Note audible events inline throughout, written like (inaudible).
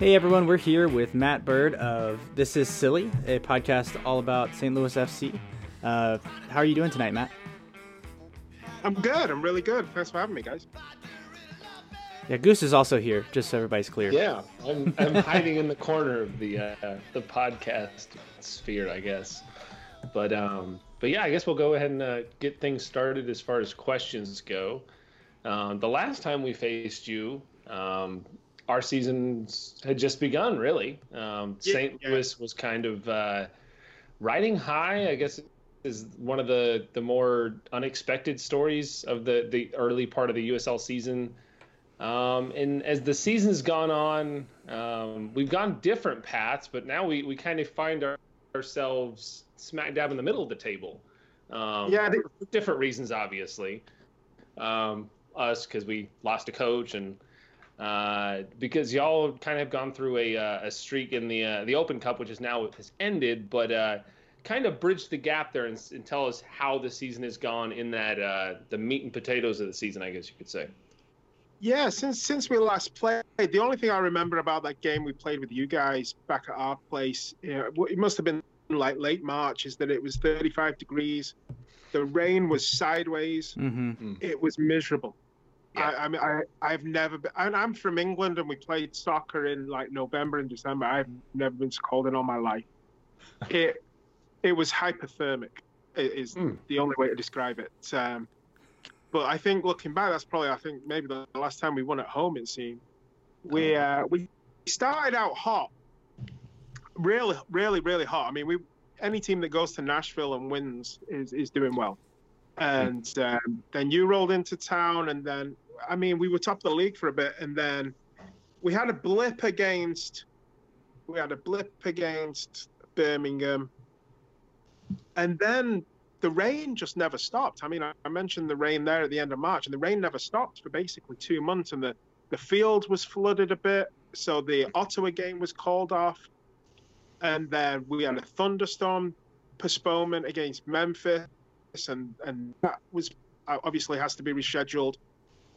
Hey everyone, we're here with Matt Bird of This Is Silly, a podcast all about St. Louis FC. Uh, how are you doing tonight, Matt? I'm good. I'm really good. Thanks for having me, guys. Yeah, Goose is also here, just so everybody's clear. Yeah, I'm, I'm (laughs) hiding in the corner of the uh, the podcast sphere, I guess. But um, but yeah, I guess we'll go ahead and uh, get things started as far as questions go. Um, the last time we faced you, um, our season had just begun, really. Um, Yeah, St. yeah. Louis was kind of uh, riding high, I guess is one of the, the more unexpected stories of the, the early part of the USL season. Um, and as the season's gone on, um, we've gone different paths, but now we, we kind of find our, ourselves smack dab in the middle of the table. Um, Yeah, I think- for different reasons, obviously. Um, us, because we lost a coach, and uh, because y'all kind of have gone through a, uh, a streak in the uh, the Open Cup, which is now has ended, but uh, kind of bridge the gap there and, and tell us how the season has gone in that uh, the meat and potatoes of the season, I guess you could say. Yeah, since since we last played, the only thing I remember about that game we played with you guys back at our place, you know, it must have been like late March, is that it was 35 degrees, the rain was sideways, Mm-hmm. it was miserable. Yeah. I, I mean, I I've never been. and I'm from England, and we played soccer in like November and December. I've never been so cold in all my life. (laughs) It it was hypothermic. Is Mm. the only way to describe it. Um, but I think looking back, that's probably I think maybe the last time we won at home. It seemed we uh, we started out hot, really, really, really hot. I mean, we any team that goes to Nashville and wins is is doing well. And um, then you rolled into town, and then I mean, we were top of the league for a bit, and then we had a blip against we had a blip against Birmingham, and then the rain just never stopped. I mean, I, mentioned the rain there at the end of March, and the rain never stopped for basically two months, and the the field was flooded a bit, so the Ottawa game was called off, and then we had a thunderstorm postponement against Memphis, and and that was uh, obviously has to be rescheduled.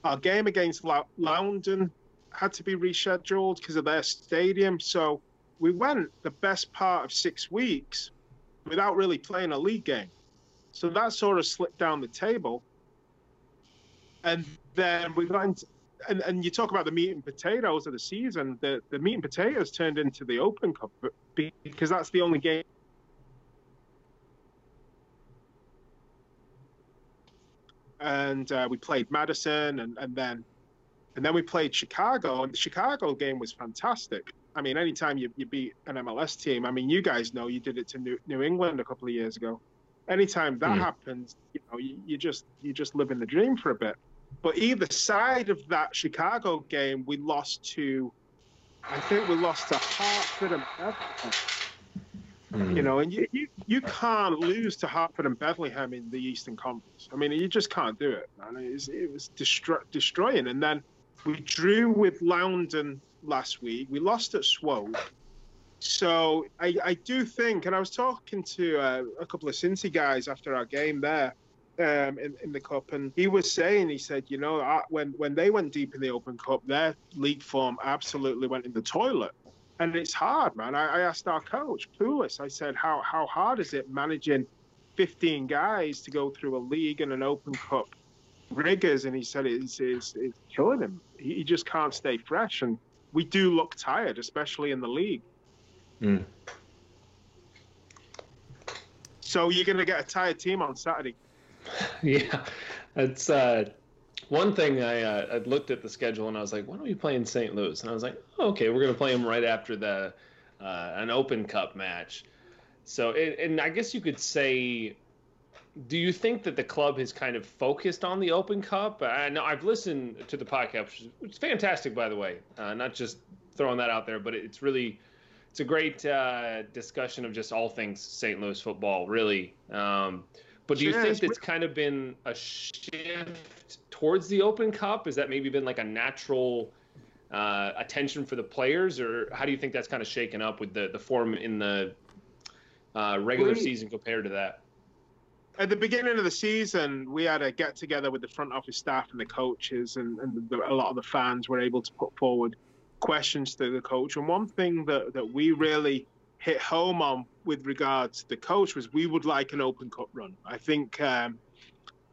Our game against Lou- Loudoun had to be rescheduled because of their stadium. So we went the best part of six weeks without really playing a league game. So that sort of slipped down the table. And then we got into, and, and you talk about the meat and potatoes of the season. The, the meat and potatoes turned into the Open Cup because that's the only game. And uh, we played Madison, and, and then and then we played Chicago, and the Chicago game was fantastic. I mean, anytime you, you beat an MLS team, I mean, you guys know you did it to New, New England a couple of years ago. Anytime that Hmm. happens, you know, you, you just you just live in the dream for a bit. But either side of that Chicago game, we lost to, I think we lost to Hartford and Bethlehem. You know, and you, you you can't lose to Hartford and Bethlehem in the Eastern Conference. I mean, you just can't do it, man. It was, it was destro- destroying. And then we drew with Loudoun last week. We lost at Swope. So I, I do think, and I was talking to uh, a couple of Cincy guys after our game there um, in, in the Cup, and he was saying, he said, you know, uh, when, when they went deep in the Open Cup, their league form absolutely went in the toilet. And it's hard, man. I, I asked our coach, Poulis, I said, how, how hard is it managing 15 guys to go through a league and an Open Cup rigors? And he said it's, it's, it's killing him. He, he just can't stay fresh. And we do look tired, especially in the league. Mm. So you're going to get a tired team on Saturday. (laughs) Yeah, it's uh, one thing. I uh, I looked at the schedule and I was like, when are we playing St. Louis? And I was like, oh, okay, we're gonna play them right after the uh, an Open Cup match. So, it, and I guess you could say, do you think that the club has kind of focused on the Open Cup? I know I've listened to the podcast, which is, fantastic, by the way. Uh, not just throwing that out there, but it's really it's a great uh, discussion of just all things St. Louis football, really. Um, but do you think it's that's kind of been a shift towards the Open Cup? Has that maybe been like a natural uh, attention for the players, or how do you think that's kind of shaken up with the the form in the uh, regular We- season compared to that? At the beginning of the season, we had a get together with the front office staff and the coaches, and, and the, a lot of the fans were able to put forward questions to the coach. And one thing that, that we really hit home on with regards to the coach was we would like an Open Cup run. I think um,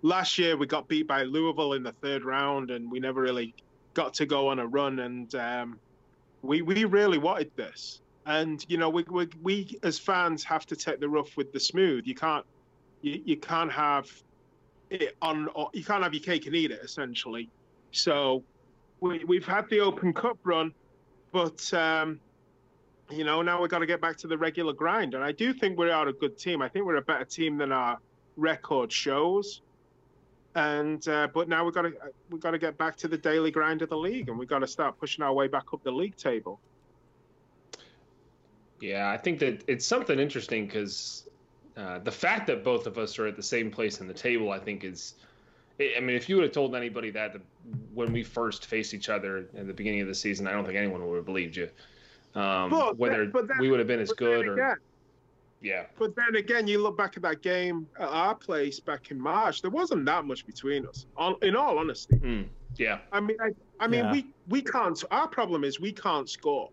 last year we got beat by Louisville in the third round, and we never really got to go on a run. And um, we we really wanted this. And you know, we, we we as fans have to take the rough with the smooth. You can't you, you can't have it on you can't have your cake and eat it essentially. So we we've had the Open Cup run, but. Um, you know, now we've got to get back to the regular grind. And I do think we are a good team. I think we're a better team than our record shows and uh, but now we've got to we've got to get back to the daily grind of the league, and we've got to start pushing our way back up the league table. Yeah, I think that it's something interesting because uh, the fact that both of us are at the same place in the table, I think, is. I mean, if you would have told anybody that when we first faced each other at the beginning of the season, I don't think anyone would have believed you. Um, but, whether but we would have been as good or. Again, yeah. But then again, you look back at that game at our place back in March. There wasn't that much between us. in all honesty. Mm, yeah. I mean, I, I mean, yeah. we we can't. Our problem is we can't score.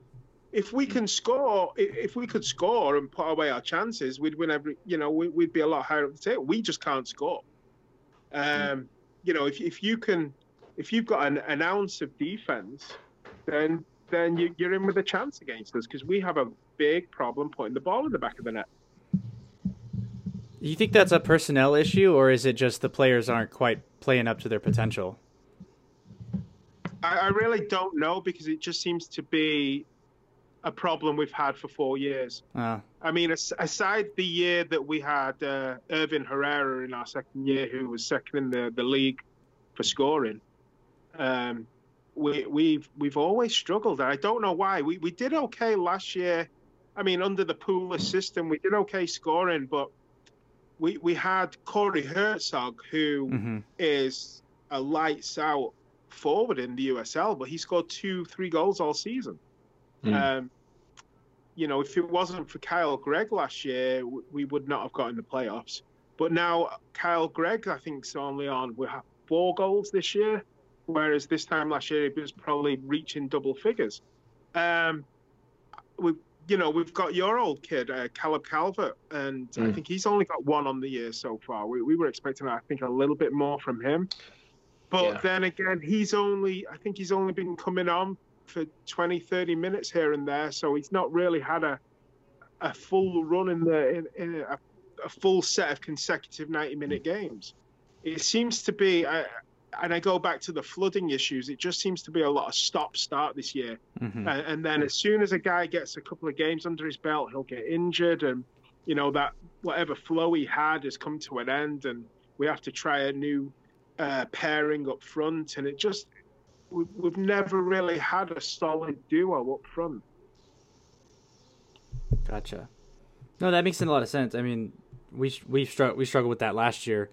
If we can score, if we could score and put away our chances, we'd win every. You know, we, would be a lot higher up the table. We just can't score. Um, mm. you know, if if you can, if you've got an, an ounce of defense, then then you, you're in with a chance against us because we have a big problem putting the ball in the back of the net. You think that's a personnel issue, or is it just the players aren't quite playing up to their potential? I, I really don't know because it just seems to be a problem we've had for four years. Uh. I mean, aside the year that we had uh, Irvin Herrera in our second year, who was second in the, the league for scoring, um, we, we've we've always struggled. I don't know why. We we did okay last year. I mean, under the Pooler system, we did okay scoring, but we we had Corey Hertzog, who mm-hmm. is a lights out forward in the USL, but he scored two, three goals all season. Mm. Um, you know, if it wasn't for Kyle Greig last year, we would not have gotten the playoffs. But now Kyle Greig, I think, is only on we have four goals this year, whereas this time last year it was probably reaching double figures. Um, we you know, we've got your old kid, uh, Caleb Calvert, and mm. I think he's only got one on the year so far. We, we were expecting, I think, a little bit more from him. But yeah. then again, he's only, I think he's only been coming on for 20, 30 minutes here and there. So he's not really had a a full run in the, in, in a, a, full set of consecutive 90 minute games. It seems to be, I, and I go back to the flooding issues. It just seems to be a lot of stop start this year. Mm-hmm. And, and, then as soon as a guy gets a couple of games under his belt, he'll get injured, and you know that whatever flow he had has come to an end, and we have to try a new uh, pairing up front. And it just we, we've never really had a solid duo up front. Gotcha. No, that makes a lot of sense. I mean, we we struggled we struggled with that last year.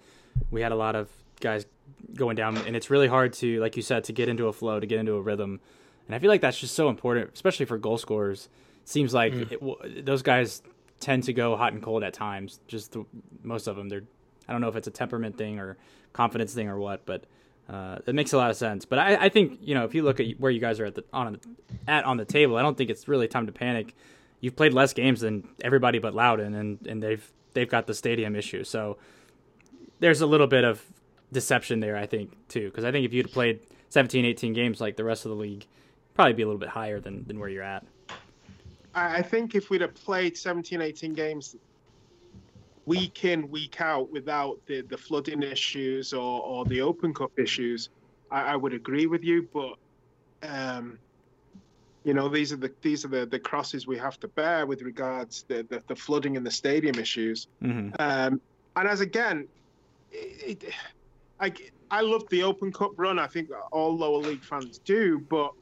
We had a lot of guys going down, and it's really hard to, like you said, to get into a flow, to get into a rhythm. And I feel like that's just so important, especially for goal scorers. It seems like mm. it, those guys tend to go hot and cold at times. Just the, most of them, they're I don't know if it's a temperament thing or confidence thing or what, but uh, it makes a lot of sense. But I, I, think you know if you look at where you guys are at the on at on the table, I don't think it's really time to panic. You've played less games than everybody but Loudoun, and and they've they've got the stadium issue. So there's a little bit of deception there, I think, too. Because I think if you'd played 17, 18 games like the rest of the league, probably be a little bit higher than, than where you're at. I think if we'd have played 17, 18 games week in, week out without the, the flooding issues or, or the Open Cup issues, I, I would agree with you. But, um, you know, these are the these are the, the crosses we have to bear with regards to the, the, the flooding and the stadium issues. Mm-hmm. Um, and as again, it, it, I, I love the Open Cup run. I think all lower league fans do. But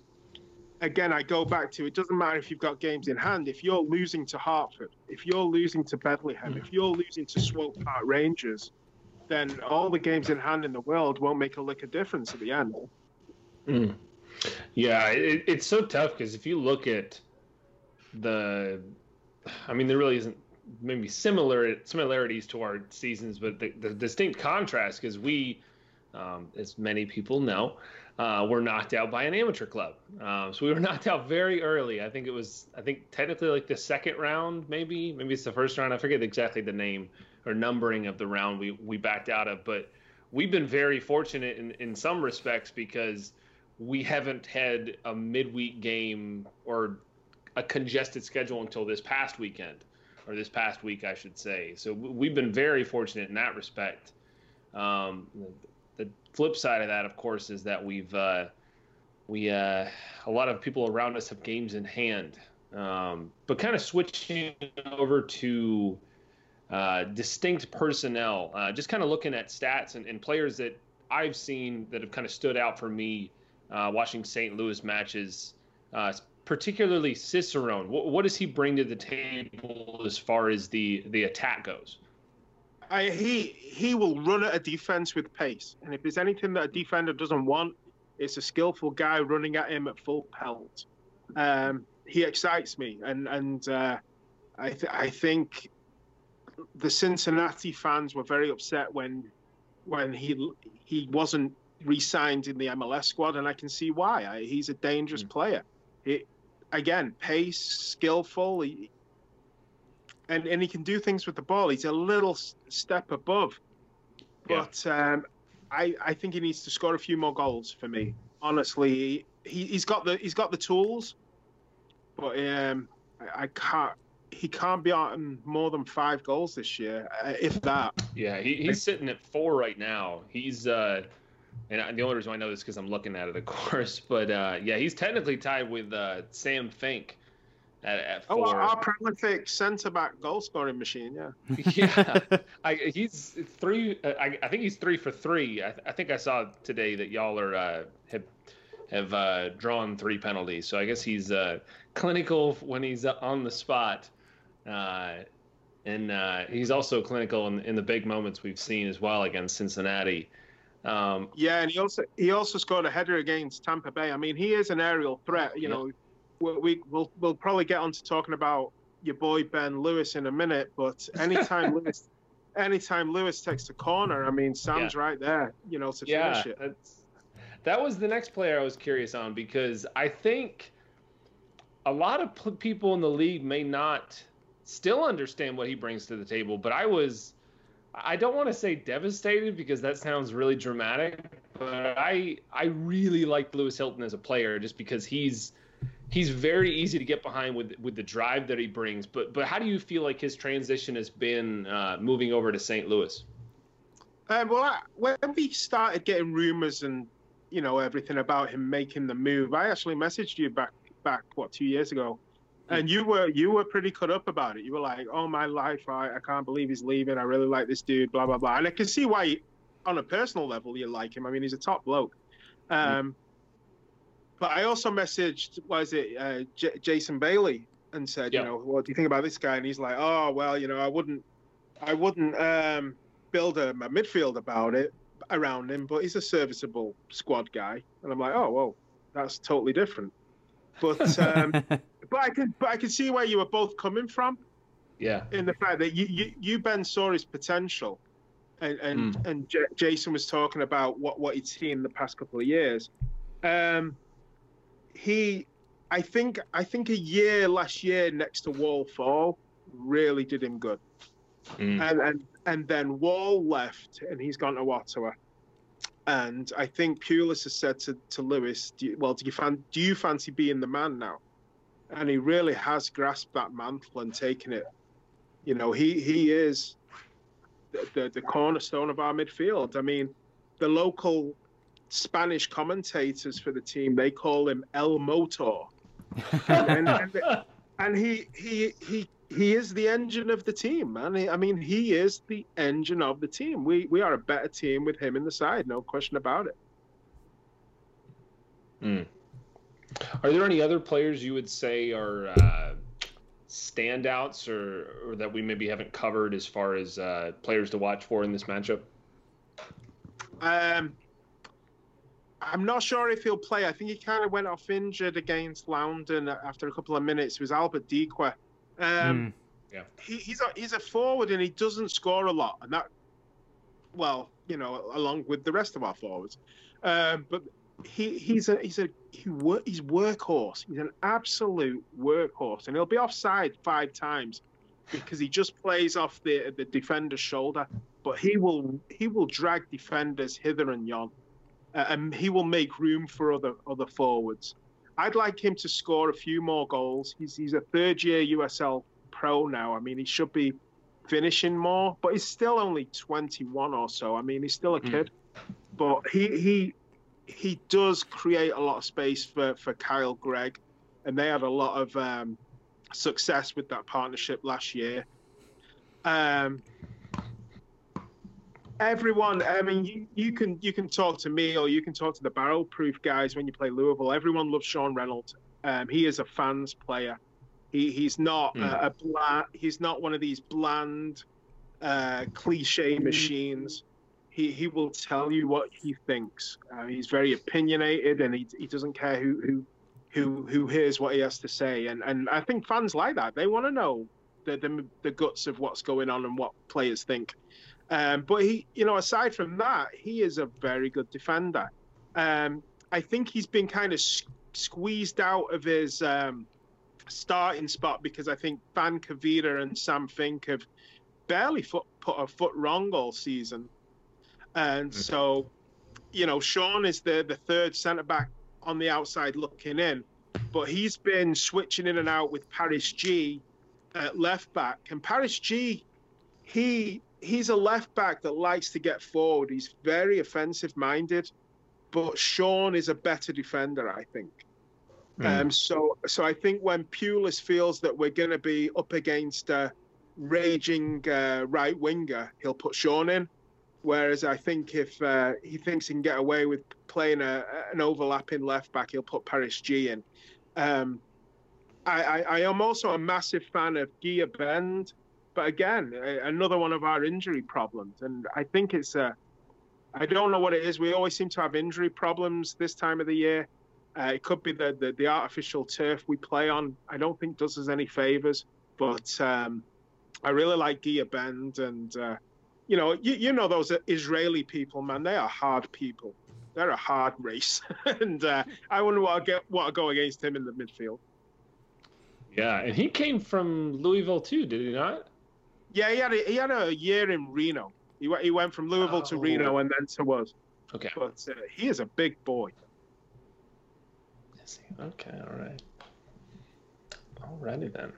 again, I go back to it doesn't matter if you've got games in hand. If you're losing to Hartford, if you're losing to Bethlehem, if you're losing to Swope Park Rangers, then all the games in hand in the world won't make a lick of difference at the end. Mm. Yeah, it, it's so tough because if you look at the, I mean, there really isn't maybe similar similarities to our seasons, but the, the distinct contrast because we um, as many people know, uh, were knocked out by an amateur club. Um, so we were (laughs) knocked out very early. I think it was, I think technically like the second round, maybe, maybe it's the first round. I forget exactly the name or numbering of the round we, we backed out of, but we've been very fortunate in, in some respects because we haven't had a midweek game or a congested schedule until this past weekend or this past week, I should say. So we've been very fortunate in that respect. Um, the, flip side of that, of course, is that we've uh, we uh, a lot of people around us have games in hand. Um, but kind of switching over to uh, distinct personnel, uh, just kind of looking at stats and, and, players that I've seen that have kind of stood out for me uh, watching St. Louis matches, uh, particularly Cicerone. What, what, does he bring to the table as far as the the attack goes? I, he he will run at a defense with pace, and if there's anything that a defender doesn't want, it's a skillful guy running at him at full pelt. Um, he excites me, and and uh, I th- I think the Cincinnati fans were very upset when when he he wasn't re-signed in the MLS squad, and I can see why. I, he's a dangerous mm. player. It, again, pace, skillful, he, and and he can do things with the ball. He's a little step above, but yeah. um, I I think he needs to score a few more goals for me. Honestly, he he's got the he's got the tools, but um, I, I can't he can't be on more than five goals this year, uh, if that. Yeah, he, he's sitting at four right now. He's uh, and the only reason I know this because I'm looking at it, of course. (laughs) But uh, yeah, he's technically tied with uh, Sam Fink at, at four. Oh, our prolific centre back goal scoring machine. Yeah. (laughs) yeah, I, he's three. Uh, I, I, think he's three for three. I, I think I saw today that y'all are uh, have have uh, drawn three penalties. So I guess he's uh, clinical when he's on the spot. and he's also clinical in, in the big moments we've seen as well against Cincinnati. Um, yeah, and he also he also scored a header against Tampa Bay. I mean, he is an aerial threat. You yeah. know, we, we will we'll probably get on to talking about your boy Ben Lewis in a minute, but anytime (laughs) Lewis anytime Lewis takes the corner, I mean, Sam's yeah. right there. You know, to yeah, finish it. That was the next player I was curious on because I think a lot of people in the league may not still understand what he brings to the table, but I was I don't want to say devastated because that sounds really dramatic, but I I really like Lewis Hilton as a player just because he's he's very easy to get behind with with the drive that he brings. But but how do you feel like his transition has been uh, moving over to St. Louis? Um, well, I, when we started getting rumors and you know everything about him making the move, I actually messaged you back back what two years ago and you were you were pretty cut up about it. You were like, "Oh my life, I, I can't believe he's leaving. I really like this dude." Blah blah blah. And I can see why, on a personal level, you like him. I mean, he's a top bloke. Um. But I also messaged, was it uh, J- Jason Bailey, and said, yep. you know, what do you think about this guy? And he's like, "Oh well, you know, I wouldn't, I wouldn't um, build a, a midfield about it around him, but he's a serviceable squad guy." And I'm like, "Oh well, that's totally different." But (laughs) um, but I can but I can see where you were both coming from. Yeah. In the fact that you you, you Ben saw his potential, and and, mm. and J- Jason was talking about what what he'd seen in the past couple of years. Um, he, I think I think a year last year next to Wal Fall really did him good. Mm. And and and then Wal left and he's gone to Ottawa. And I think Pulis has said to, to Lewis, do you, well, do you, fan, do you fancy being the man now? And he really has grasped that mantle and taken it. You know, he, he is the, the, the cornerstone of our midfield. I mean, the local Spanish commentators for the team, they call him El Motor. and, and, and, he, he, he he is the engine of the team, man. I mean, he is the engine of the team. We we are a better team with him in the side, no question about it. Mm. Are there any other players you would say are uh, standouts, or, or that we maybe haven't covered as far as uh, players to watch for in this matchup? Um, I'm not sure if he'll play. I think he kind of went off injured against Loudoun after a couple of minutes. It was Albert Dikwa um, mm. Yeah, he, he's a he's a forward and he doesn't score a lot, and that well, you know, along with the rest of our forwards. Um, but he he's a he's a he work, he's workhorse. He's an absolute workhorse, and he'll be offside five times because he just plays off the the defender's shoulder. But he will he will drag defenders hither and yon, uh, and he will make room for other other forwards. I'd like him to score a few more goals. He's he's a third year USL pro now. I mean, he should be finishing more, but he's still only 21 or so. I mean, he's still a kid, mm. but he he he does create a lot of space for for Kyle Greig, and they had a lot of um, success with that partnership last year. Um, everyone, I mean, you, you can you can talk to me or you can talk to the barrel proof guys when you play Louisville. Everyone loves Sean Reynolds. Um, he is a fans player. He he's not mm. a, a bland, he's not one of these bland uh, cliche machines. He he will tell you what he thinks. Uh, he's very opinionated and he he doesn't care who who who who hears what he has to say. And and I think fans like that. They want to know the, the the guts of what's going on and what players think. Um, but he, you know, aside from that, he is a very good defender. Um, I think he's been kind of squeezed out of his um, starting spot because I think Van Kavita and Sam Fink have barely foot, put a foot wrong all season. And mm-hmm. so, you know, Sean is the, the third centre back on the outside looking in, but he's been switching in and out with Paris Gee at left back. And Paris Gee, he he's a left back that likes to get forward. He's very offensive minded, but Sean is a better defender, I think. Mm. Um, so, so I think when Pulis feels that we're going to be up against a raging uh, right winger, he'll put Sean in. Whereas I think if uh, he thinks he can get away with playing a, an overlapping left back, he'll put Paris Gee in. Um, I, I, I, am also a massive fan of Guy Abend. But again, another one of our injury problems. And I think it's a, I don't know what it is. We always seem to have injury problems this time of the year. Uh, it could be the, the, the artificial turf we play on. I don't think does us any favors. But um, I really like Guy Abend, and uh, you know, you, you know those Israeli people, man. They are hard people. They're a hard race, (laughs) and uh, I wonder what I get what I go against him in the midfield. Yeah, and he came from Louisville too, did he not? Yeah, he had a, he had a year in Reno. He went he went from Louisville oh. to Reno and then to us. Okay, but uh, he is a big boy. Okay, all right. Alrighty then.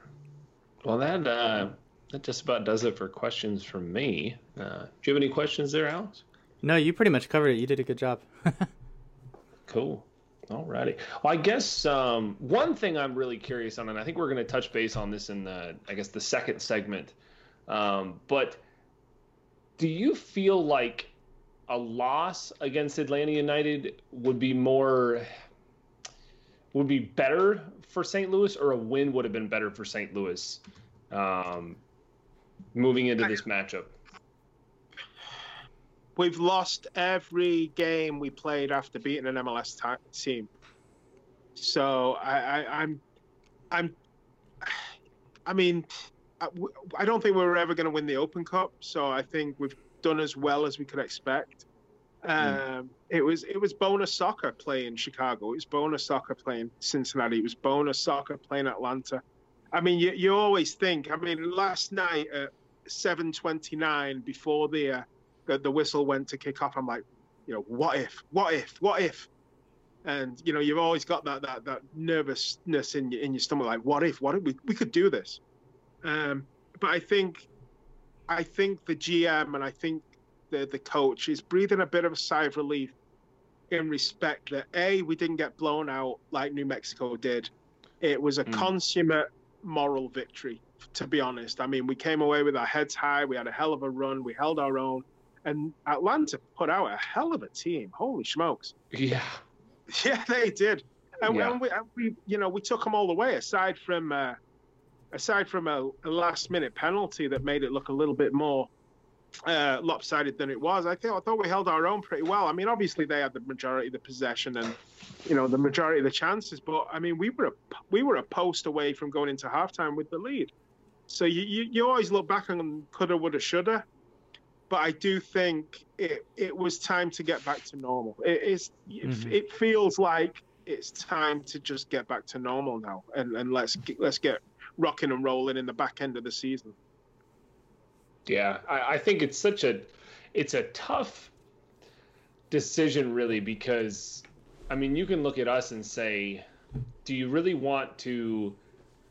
Well, that uh, that just about does it for questions from me. Uh, do you have any questions there, Alex? No, you pretty much covered it. You did a good job. (laughs) cool. Alrighty. Well, I guess um, one thing I'm really curious on, and I think we're going to touch base on this in the, I guess, the second segment um, but do you feel like a loss against Atlanta United would be more would be better for St. Louis, or a win would have been better for St. Louis um, moving into this matchup? We've lost every game we played after beating an MLS team. So I, I, I'm, I'm, I mean, I don't think we were ever going to win the Open Cup, so I think we've done as well as we could expect. Hmm. Um, mm. It was it was bonus soccer playing Chicago. It was bonus soccer playing Cincinnati. It was bonus soccer playing Atlanta. I mean, you, you always think. I mean, last night at seven twenty nine, before the, uh, the the whistle went to kick off, I'm like, you know, what if, what if, what if? And you know, you've always got that that that nervousness in your in your stomach, like, what if, what if we we could do this? Um, but I think, I think the GM and I think the the coach is breathing a bit of a sigh of relief in respect that a we didn't get blown out like New Mexico did. It was a mm. consummate moral victory, to be honest. I mean, we came away with our heads high. We had a hell of a run. We held our own, and Atlanta put out a hell of a team. Holy smokes! Yeah, (laughs) yeah, they did. And yeah. we, we, you know, we took them all the way. Aside from uh, aside from a, a last minute penalty that made it look a little bit more uh, lopsided than it was. I think I thought we held our own pretty well. I mean, obviously they had the majority of the possession and you know the majority of the chances, but I mean we were a, we were a post away from going into halftime with the lead. So you, you, you always look back on coulda, woulda, shoulda. But I do think it it was time to get back to normal. It is. Mhm. It feels like it's time to just get back to normal now, and and let's get, let's get rocking and rolling in the back end of the season. Yeah, I, I think it's such a it's a tough decision really because I mean you can look at us and say, do you really want to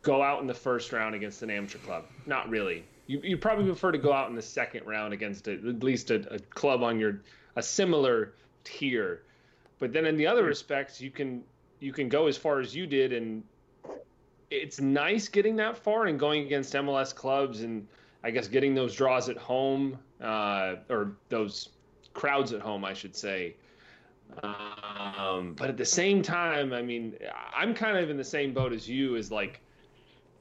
go out in the first round against an amateur club? Not really. You you probably prefer to go out in the second round against a, at least a, a club on your a similar tier. But then in the other respects, you can you can go as far as you did, and it's nice getting that far and going against MLS clubs and I guess getting those draws at home uh, or those crowds at home, I should say. Um, but at the same time, I mean, I'm kind of in the same boat as you. Is like,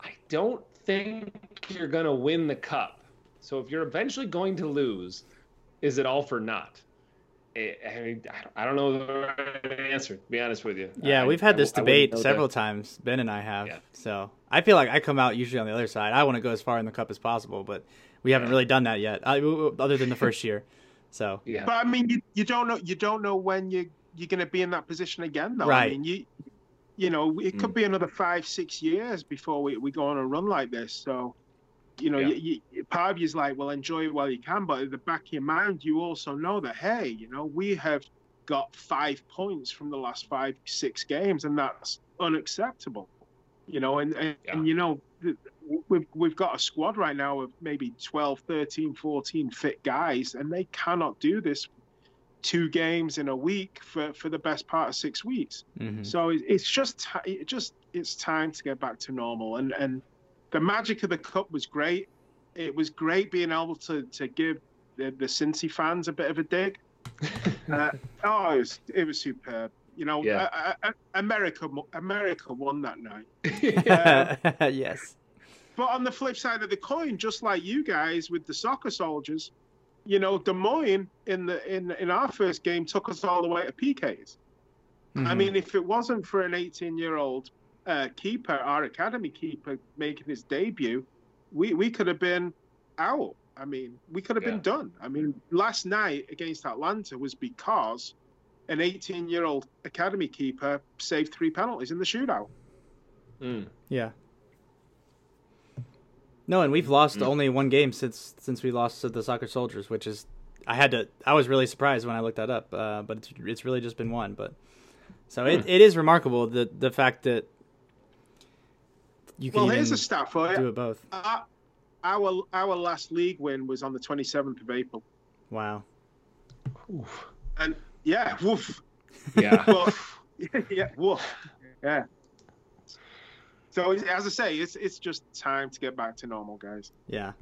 I don't think you're going to win the cup. So if you're eventually going to lose, is it all for naught? I I mean, I don't know the right answer. To be honest with you. Yeah, I- we've had this I debate know several that. times. Ben and I have. Yeah. So I feel like I come out usually on the other side. I want to go as far in the cup as possible, but we haven't Yeah. really done that yet, other than the first (laughs) year. So Yeah. But I mean, you, you don't know you don't know when you you're going to be in that position again, though. I Right. mean, you you know, it could Mm. be another five six years before we, we go on a run like this. So, you know, Yeah. you, you, part of you's like, well, enjoy it while you can, but at the back of your mind, you also know that hey, you know, we have got five points from the last five six games, and that's unacceptable. You know, and and, Yeah. and you know. We've, we've got a squad right now of maybe 12, 13, 14 fit guys, and they cannot do this two games in a week for, for the best part of six weeks. mhm. So it- it's just it just it's time to get back to normal. And and the magic of the cup was great. It was great being able to to give the, the Cincy fans a bit of a dig. (laughs) Uh, oh, it was it was superb. You know, Yeah. uh, uh, America America won that night. (laughs) (laughs) yes. But on the flip side of the coin, just like you guys with the soccer soldiers, you know, Des Moines in the in in our first game took us all the way to PKs. I Mhm. mean, if it wasn't for an 18 year old uh, keeper, our academy keeper, making his debut, we, we could have been out. I mean, we could have Yeah. been done. I mean, last night against Atlanta was because an 18 year old academy keeper saved three penalties in the shootout. Mm. Yeah. No, and we've lost Mm. only one game since since we lost to the Soccer Soldiers, which is I had to I was really surprised when I looked that up, uh, but it's it's really just been one. But so it, Hmm. it is remarkable the the fact that you can Well, here's a stat for do it both. Our, our, our last league win was on the 27th of April. Wow. Oof. And yeah, woof. Yeah. (laughs) But (laughs) yeah, woof. Yeah. So as I say, it's it's just time to get back to normal, guys. Yeah.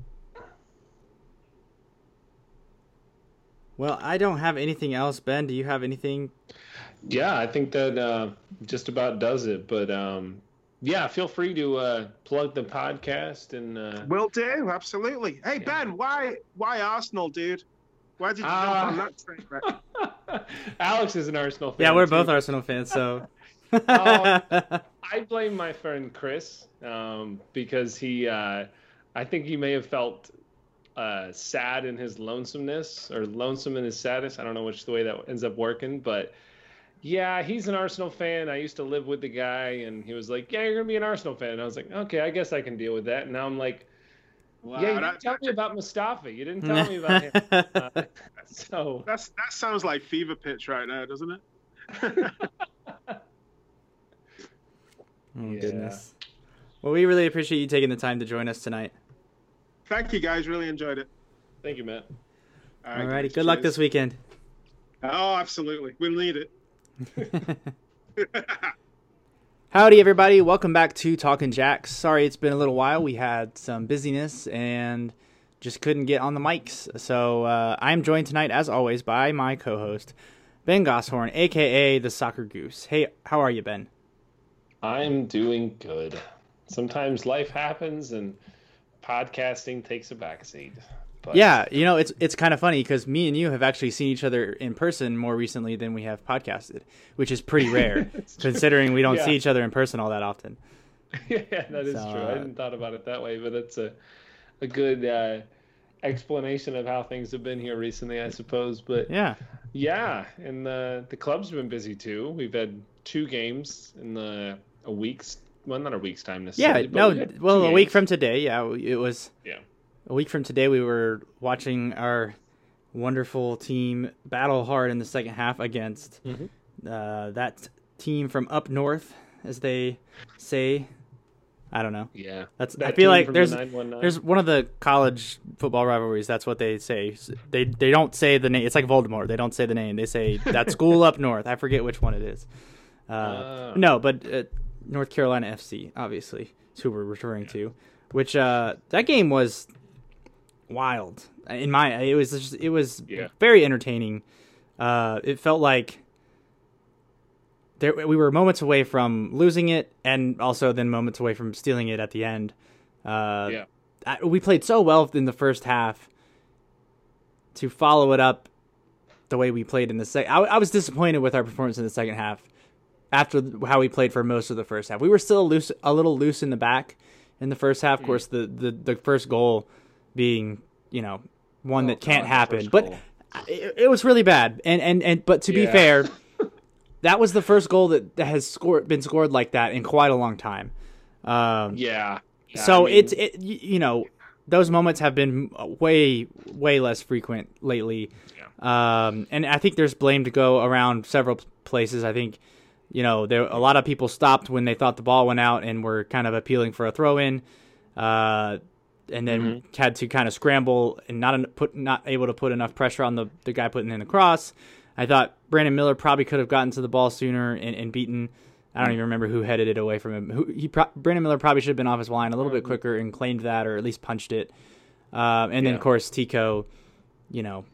Well, I don't have anything else. Ben, do you have anything? Yeah, I think that uh, just about does it. But um, yeah, feel free to uh, plug the podcast and uh, Will do, absolutely. Hey Yeah. Ben, why why Arsenal, dude? Why did you jump on that train wreck? (laughs) Alex is an Arsenal fan. Yeah, we're too. both Arsenal fans, so. Um, (laughs) I blame my friend Chris um, because he, uh, I think he may have felt uh, sad in his lonesomeness or lonesome in his sadness. I don't know which the way that ends up working, but yeah, he's an Arsenal fan. I used to live with the guy, and he was like, "Yeah, you're gonna be an Arsenal fan." And I was like, "Okay, I guess I can deal with that." And now I'm like, Wow, "Yeah, you that, didn't tell me about Mustafi. You didn't tell me about him." Uh, (laughs) so that's that sounds like fever pitch right now, doesn't it? (laughs) Oh, Yeah. goodness. Well, we really appreciate you taking the time to join us tonight. Thank you guys, really enjoyed it. thank you, Matt. All right, Alrighty, guys, good luck this weekend. Oh, absolutely, we'll need it. (laughs) Howdy, everybody. Welcome back to Talking Jacks. Sorry it's been a little while. We had some busyness and just couldn't get on the mics. So uh, I'm joined tonight, as always, by my co host, Ben Gosshorn, aka the Soccer Goose. Hey, how are you, Ben? I'm doing good. Sometimes life happens and podcasting takes a backseat. But Yeah, you know, it's it's kind of funny because me and you have actually seen each other in person more recently than we have podcasted, which is pretty rare (laughs) considering we don't Yeah. see each other in person all that often. (laughs) yeah, that is So, true. uh, I hadn't thought about it that way, but it's a a good uh, explanation of how things have been here recently, I suppose. But Yeah. yeah, and the the club's been busy too. We've had two games in the a week's well, not a week's time Yeah. necessarily. but No. we Well, a week from today. Yeah. It was. Yeah. A week from today, we were watching our wonderful team battle hard in the second half against Mhm. uh, that team from up north, as they say. I don't know. Yeah, That's. I feel like there's the there's one of the college football rivalries. That's what they say. They they don't say the name. It's like Voldemort. They don't say the name. They say that (laughs) school up north. I forget which one it is. Uh, Oh. No, but uh, North Carolina FC, obviously, is who we're referring to. Which uh, that game was wild. In my, it was just, it was Yeah. very entertaining. Uh, it felt like there we were moments away from losing it, and also then moments away from stealing it at the end. Uh, Yeah. I, we played so well in the first half. To follow it up the way we played in the second, I, I was disappointed with our performance in the second half. After how we played for most of the first half, we were still loose, a little loose in the back in the first half. Of course, the, the the first goal being you know one Oh, that can't God, happen, but it, it was really bad. And and and but to be fair, (laughs) that was the first goal that, that has scored been scored like that in quite a long time. Um, yeah. Yeah, so I mean, it's it you know those moments have been way way less frequent lately. Um, and I think there's blame to go around several places. I think you know there a lot of people stopped when they thought the ball went out and were kind of appealing for a throw in. Uh, and then Mm-hmm. had to kind of scramble and not put not able to put enough pressure on the, the guy putting in the cross. I thought Brandon Miller probably could have gotten to the ball sooner and, and beaten. I don't even remember who headed it away from him. Who he pro- Brandon Miller probably should have been off his line a little bit quicker and claimed that, or at least punched it. Um, and then of course Tico, you know,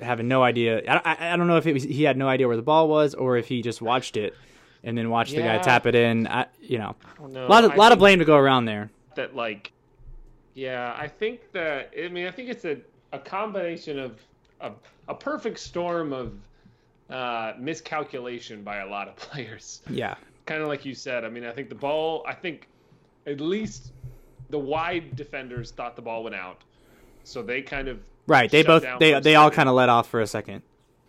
having no idea. I, I, I don't know if it was, he had no idea where the ball was or if he just watched it and then watched the guy tap it in. I, you know, know. a lot of I lot of blame to go around there. that like yeah i think that i mean i think it's a, a combination of a, a perfect storm of uh, miscalculation by a lot of (laughs) players Yeah. kind of like you said i mean i think the ball i think at least the wide defenders thought the ball went out so they kind of Right. They both they they all kind of let off for a second.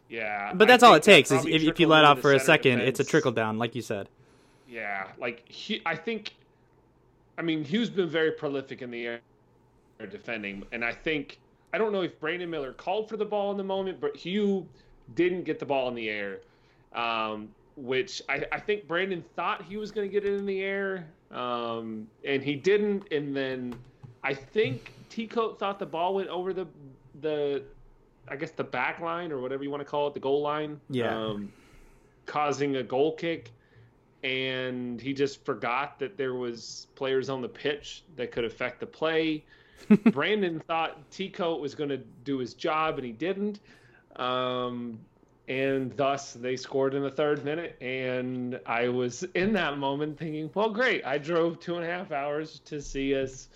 yeah But that's all it takes is if, if you let off for a second, it's a trickle down, like you said. Yeah, like he, I think, I mean, Hugh's been very prolific in the air defending, and I think I don't know if Brandon Miller called for the ball in the moment, but Hugh didn't get the ball in the air, um, which I, I think Brandon thought he was going to get it in the air, um, and he didn't, and then I think T-Coat thought the ball went over the the I guess the back line or whatever you want to call it, the goal line. Yeah. Um, causing a goal kick and he just forgot that there was players on the pitch that could affect the play. (laughs) Brandon thought Tico was going to do his job and he didn't. Um, and thus they scored in the third minute. And I was in that moment thinking, well, great. I drove two and a half hours to see us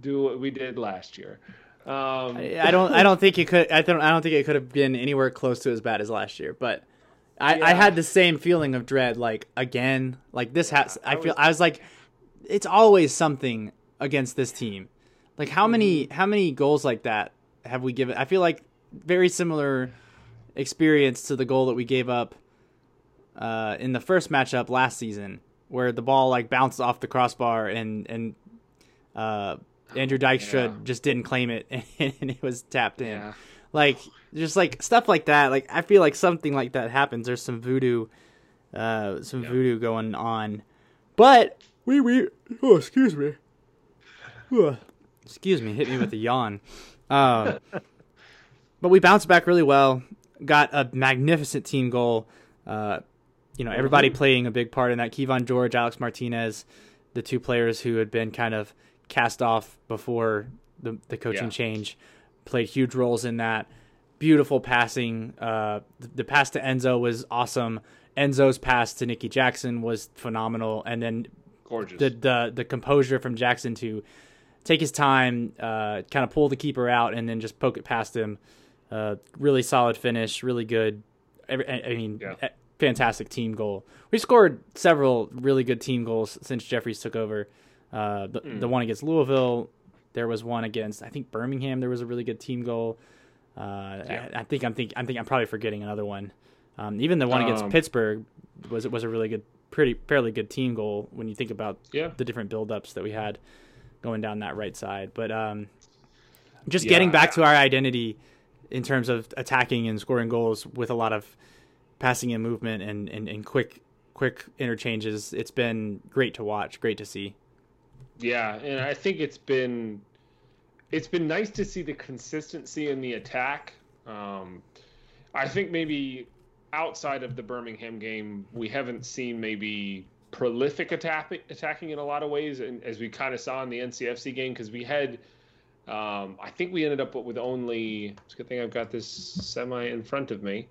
do what we did last year. Um, I I don't. I don't think it could. I don't. I don't think it could have been anywhere close to as bad as last year. But I, I had the same feeling of dread. Like again, like this has. I feel. I was like, it's always something against this team. Like how many Mm-hmm. how many goals like that have we given? I feel like very similar experience to the goal that we gave up uh, in the first matchup last season, where the ball like bounced off the crossbar and and uh, Andrew (sighs) Dykstra Yeah. just didn't claim it (laughs) and it was tapped in. yeah. Like just like stuff like that. Like I feel like something like that happens. There's some voodoo, uh, some Yeah. voodoo going on. But we we oh excuse me. Excuse me, hit me with a yawn. Um, but we bounced back really well. Got a magnificent team goal. Uh, you know, everybody playing a big part in that. Kevon George, Alex Martinez, the two players who had been kind of cast off before the the coaching Yeah. change, played huge roles in that. Beautiful passing. Uh, the, the pass to Enzo was awesome. Enzo's pass to Nicky Jackson was phenomenal, and then Gorgeous. the the the composure from Jackson to take his time, uh, kind of pull the keeper out, and then just poke it past him. Uh, really solid finish, really good. I I mean, Yeah. fantastic team goal. We scored several really good team goals since Jeffries took over. Uh, the, Hmm. the one against Louisville There was one against I think Birmingham. There was a really good team goal. Uh, Yeah. I, I think I'm think I think I'm probably forgetting another one. Um, even the one against Um, Pittsburgh was was a really good, pretty fairly good team goal when you think about Yeah. the different buildups that we had going down that right side. But um, just Yeah. getting back to our identity in terms of attacking and scoring goals with a lot of passing and movement and, and, and quick quick interchanges, it's been great to watch, great to see. Yeah, and I think it's been it's been nice to see the consistency in the attack. Um, I think maybe outside of the Birmingham game, we haven't seen maybe prolific attack, attacking in a lot of ways, and as we kind of saw in the NCFC game, because we had. Um, I think we ended up with only. It's a good thing I've got this semi in front of me.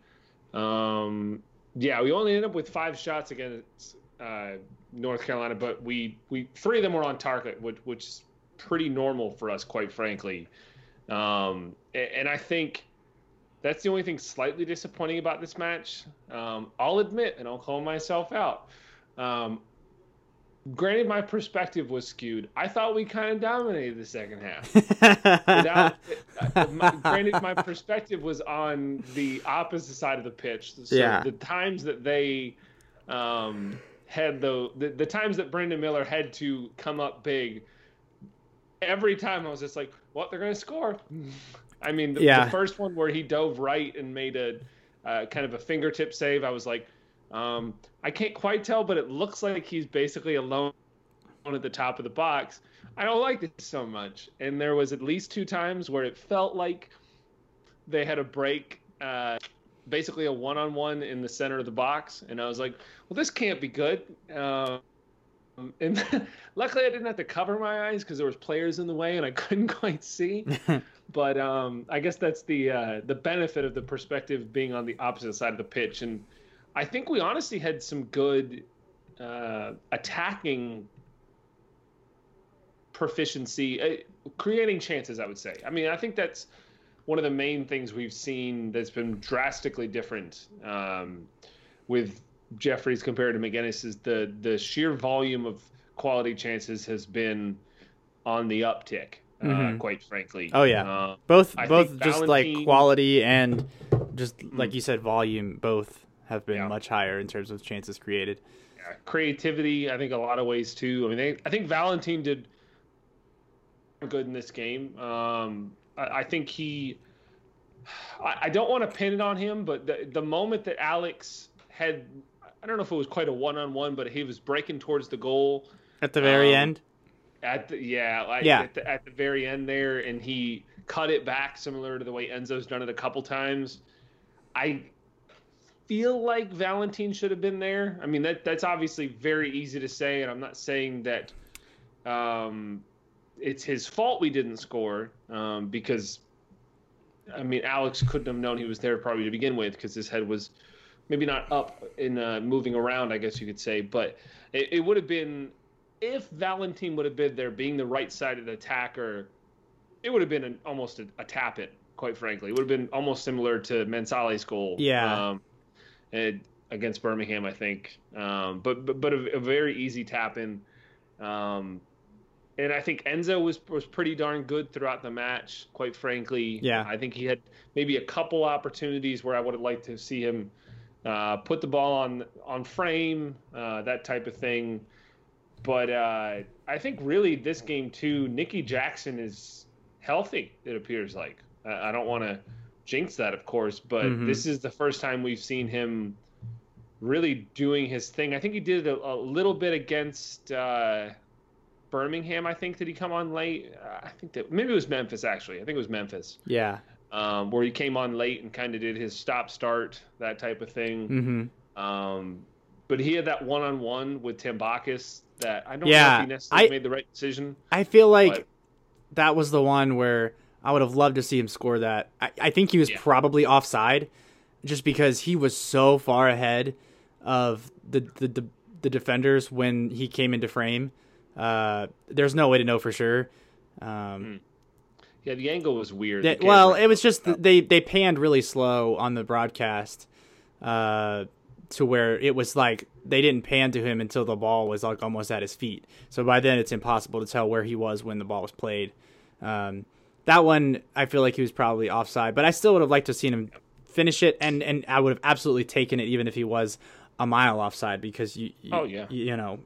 Um, yeah, we only ended up with five shots against uh, North Carolina, but we we three of them were on target, which which is pretty normal for us, quite frankly. Um, a- and I think that's the only thing slightly disappointing about this match. Um, I'll admit, and I'll call myself out. Um, granted, my perspective was skewed. I thought we kind of dominated the second half. Without, (laughs) uh, my, granted, my perspective was on the opposite side of the pitch. So Yeah. the times that they um, had the, the the times that Brandon Miller had to come up big, every time I was just like, "What? They're going to score." (laughs) I mean, the, Yeah. the first one where he dove right and made a uh, kind of a fingertip save, I was like, um, I can't quite tell, but it looks like he's basically alone at the top of the box. I don't like this so much. And there was at least two times where it felt like they had a break, uh, basically a one-on-one in the center of the box, and I was like, well, this can't be good. Um, and (laughs) luckily, I didn't have to cover my eyes because there was players in the way and I (laughs) couldn't quite see. (laughs) but um, I guess that's the uh, the benefit of the perspective being on the opposite side of the pitch. And I think we honestly had some good uh, attacking proficiency, uh, creating chances. I would say. I mean, I think that's one of the main things we've seen that's been drastically different um, with Jeffries compared to McGuinness is the the sheer volume of quality chances has been on the uptick. Uh, Mhm. quite frankly. Oh, yeah. Uh, both I both just like quality and just like you said volume both have been Yeah. much higher in terms of chances created. yeah, creativity. I think a lot of ways too. I mean, they, I think Valentine did good in this game. Um, I, I think he. I, I don't want to pin it on him, but the the moment that Alex had, I don't know if it was quite a one on one, but he was breaking towards the goal. At the very Um, end, At the yeah, like Yeah. At, the, at the very end there, and he cut it back similar to the way Enzo's done it a couple times. I feel like Valentine should have been there. I mean that that's obviously very easy to say, and I'm not saying that um, it's his fault we didn't score um, because I mean Alex couldn't have known he was there probably to begin with because his head was maybe not up in uh, moving around, I guess you could say, but it, it would have been if Valentine would have been there, being the right sided attacker, it would have been an, almost a, a tap it. Quite frankly, it would have been almost similar to Mensale's goal. Yeah. Um, and- against Birmingham, I think. Um, but but, but a, a very easy tap in. Um, and I think Enzo was was pretty darn good throughout the match. Quite frankly, Yeah. I think he had maybe a couple opportunities where I would have liked to see him uh, put the ball on on frame, uh, that type of thing. But uh, I think really this game too, Nicky Jackson is healthy. It appears like I, I don't want to jinx that, of course, but Mhm. this is the first time we've seen him really doing his thing. I think he did a, a little bit against uh, Birmingham. I think did he come on late? Uh, I think that maybe it was Memphis actually. I think it was Memphis yeah. um, where he came on late and kind of did his stop start that type of thing. hmm Um, but he had that one on one with Tambakis that I don't know if he necessarily I- made the right decision. I feel like But- that was the one where I would have loved to see him score that. I, I think he was Yeah. probably offside just because he was so far ahead of the the, the, the defenders when he came into frame. Uh, there's no way to know for sure. Um, Yeah, the angle was weird. that- well, it was just th- they they panned really slow on the broadcast uh, to where it was like they didn't pan to him until the ball was like almost at his feet. So by then it's impossible to tell where he was when the ball was played. Um, that one, I feel like he was probably offside, but I still would have liked to have seen him finish it, and and I would have absolutely taken it even if he was a mile offside because you, you Oh, yeah. you, you know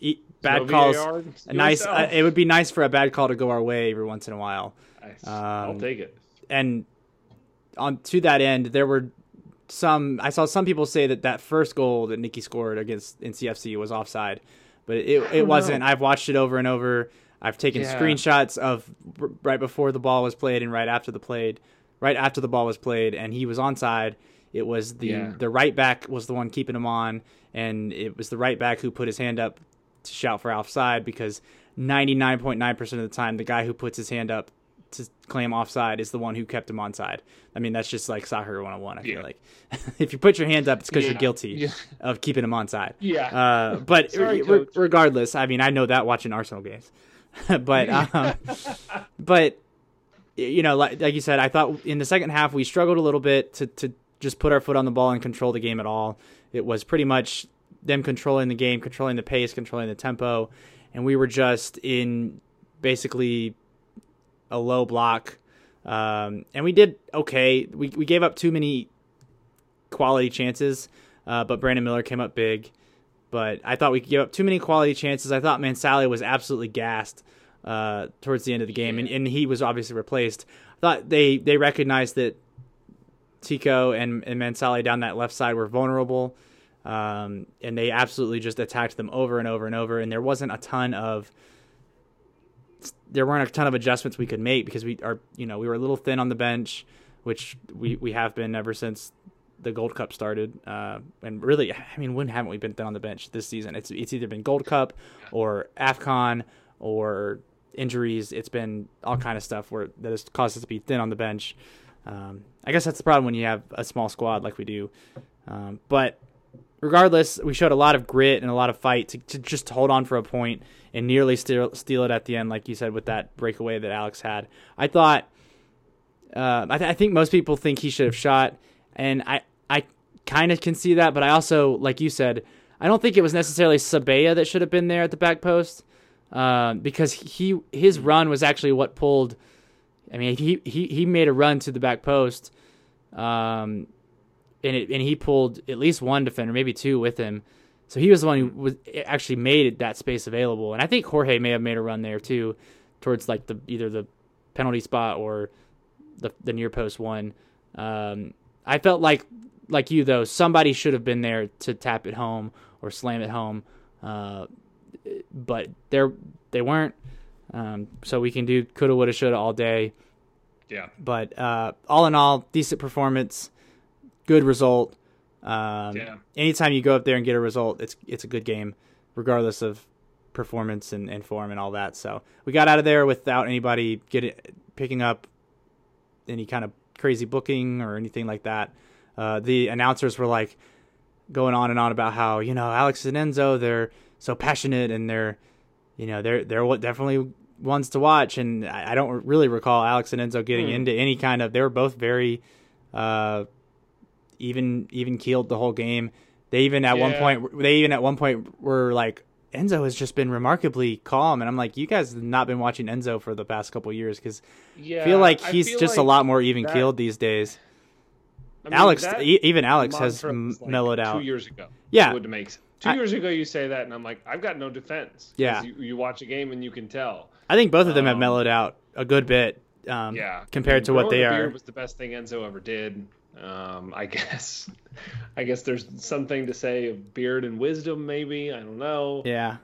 e- bad No calls. VAR, nice. Uh, it would be nice for a bad call to go our way every once in a while. I'll um, take it. and on to that end, there were some. I saw some people say that that first goal that Nikki scored against NCFC was offside, but it it don't wasn't. know. I've watched it over and over. I've taken Yeah. screenshots of r- right before the ball was played and right after the played, right after the ball was played, and he was onside. It was the Yeah. the right back was the one keeping him on, and it was the right back who put his hand up to shout for offside because 99.9% of the time the guy who puts his hand up to claim offside is the one who kept him onside. I mean, that's just like soccer 101, I feel Yeah. like. (laughs) if you put your hands up, it's because Yeah. you're guilty Yeah. of keeping him onside. Yeah. Uh, but Sorry, re- regardless, I mean, I know that watching Arsenal games. (laughs) but (laughs) um, but you know, like, like you said, I thought in the second half we struggled a little bit to to just put our foot on the ball and control the game at all. It was pretty much them controlling the game, controlling the pace, controlling the tempo, and we were just in basically a low block. Um, and we did okay. We we gave up too many quality chances, uh, but Brandon Miller came up big. But I thought we gave up too many quality chances. I thought Mansali was absolutely gassed uh, towards the end of the game, and, and he was obviously replaced. I thought they, they recognized that Tico and, and Mansally down that left side were vulnerable, um, and they absolutely just attacked them over and over and over. And there wasn't a ton of there weren't a ton of adjustments we could make because we are you know we were a little thin on the bench, which we, we have been ever since the Gold Cup started. Uh, and really, I mean, when haven't we been on the bench this season? It's it's either been Gold Cup or Afcon or injuries. It's been all kind of stuff where that has caused us to be thin on the bench. Um, I guess that's the problem when you have a small squad like we do. Um, but regardless, we showed a lot of grit and a lot of fight to, to just hold on for a point and nearly steal, steal it at the end, like you said, with that breakaway that Alex had. I thought, uh, I, th- I think most people think he should have shot, and I, I kind of can see that, but I also, like you said, I don't think it was necessarily Sabea that should have been there at the back post, uh, because he his run was actually what pulled. I mean, he he he made a run to the back post, um, and it, and he pulled at least one defender, maybe two, with him. So he was the one who was actually made that space available, and I think Jorge may have made a run there too, towards like the either the penalty spot or the the near post one. Um, I felt like like you though, somebody should have been there to tap it home or slam it home, uh, but they're they weren't. Um, so we can do coulda, woulda, shoulda all day. Yeah. But uh, all in all, decent performance, good result. Um, Yeah. Anytime you go up there and get a result, it's it's a good game, regardless of performance and, and form and all that. So we got out of there without anybody getting picking up any kind of crazy booking or anything like that. Uh, the announcers were like going on and on about how you know Alex and Enzo they're so passionate and they're you know they're they're definitely ones to watch and I, I don't really recall Alex and Enzo getting Hmm. into any kind of they were both very uh, even even keeled the whole game. They even at one point they even at one point were like Enzo has just been remarkably calm and I'm like you guys have not been watching Enzo for the past couple years cuz Yeah. I feel like he's feel just a lot more even that- keeled these days. I mean, Alex e- even Alex has m- like, mellowed Two out. years ago. Yeah. Would make sense. Two I- years ago, you say that, and I'm like, I've got no defense. Yeah. You, you watch a game and you can tell. I think both of them have Um, mellowed out a good bit um, Yeah. compared I mean, to what they are. was the best thing Enzo ever did. Um, I (laughs) guess. I guess there's something to say of beard and wisdom, maybe. I don't know. Yeah.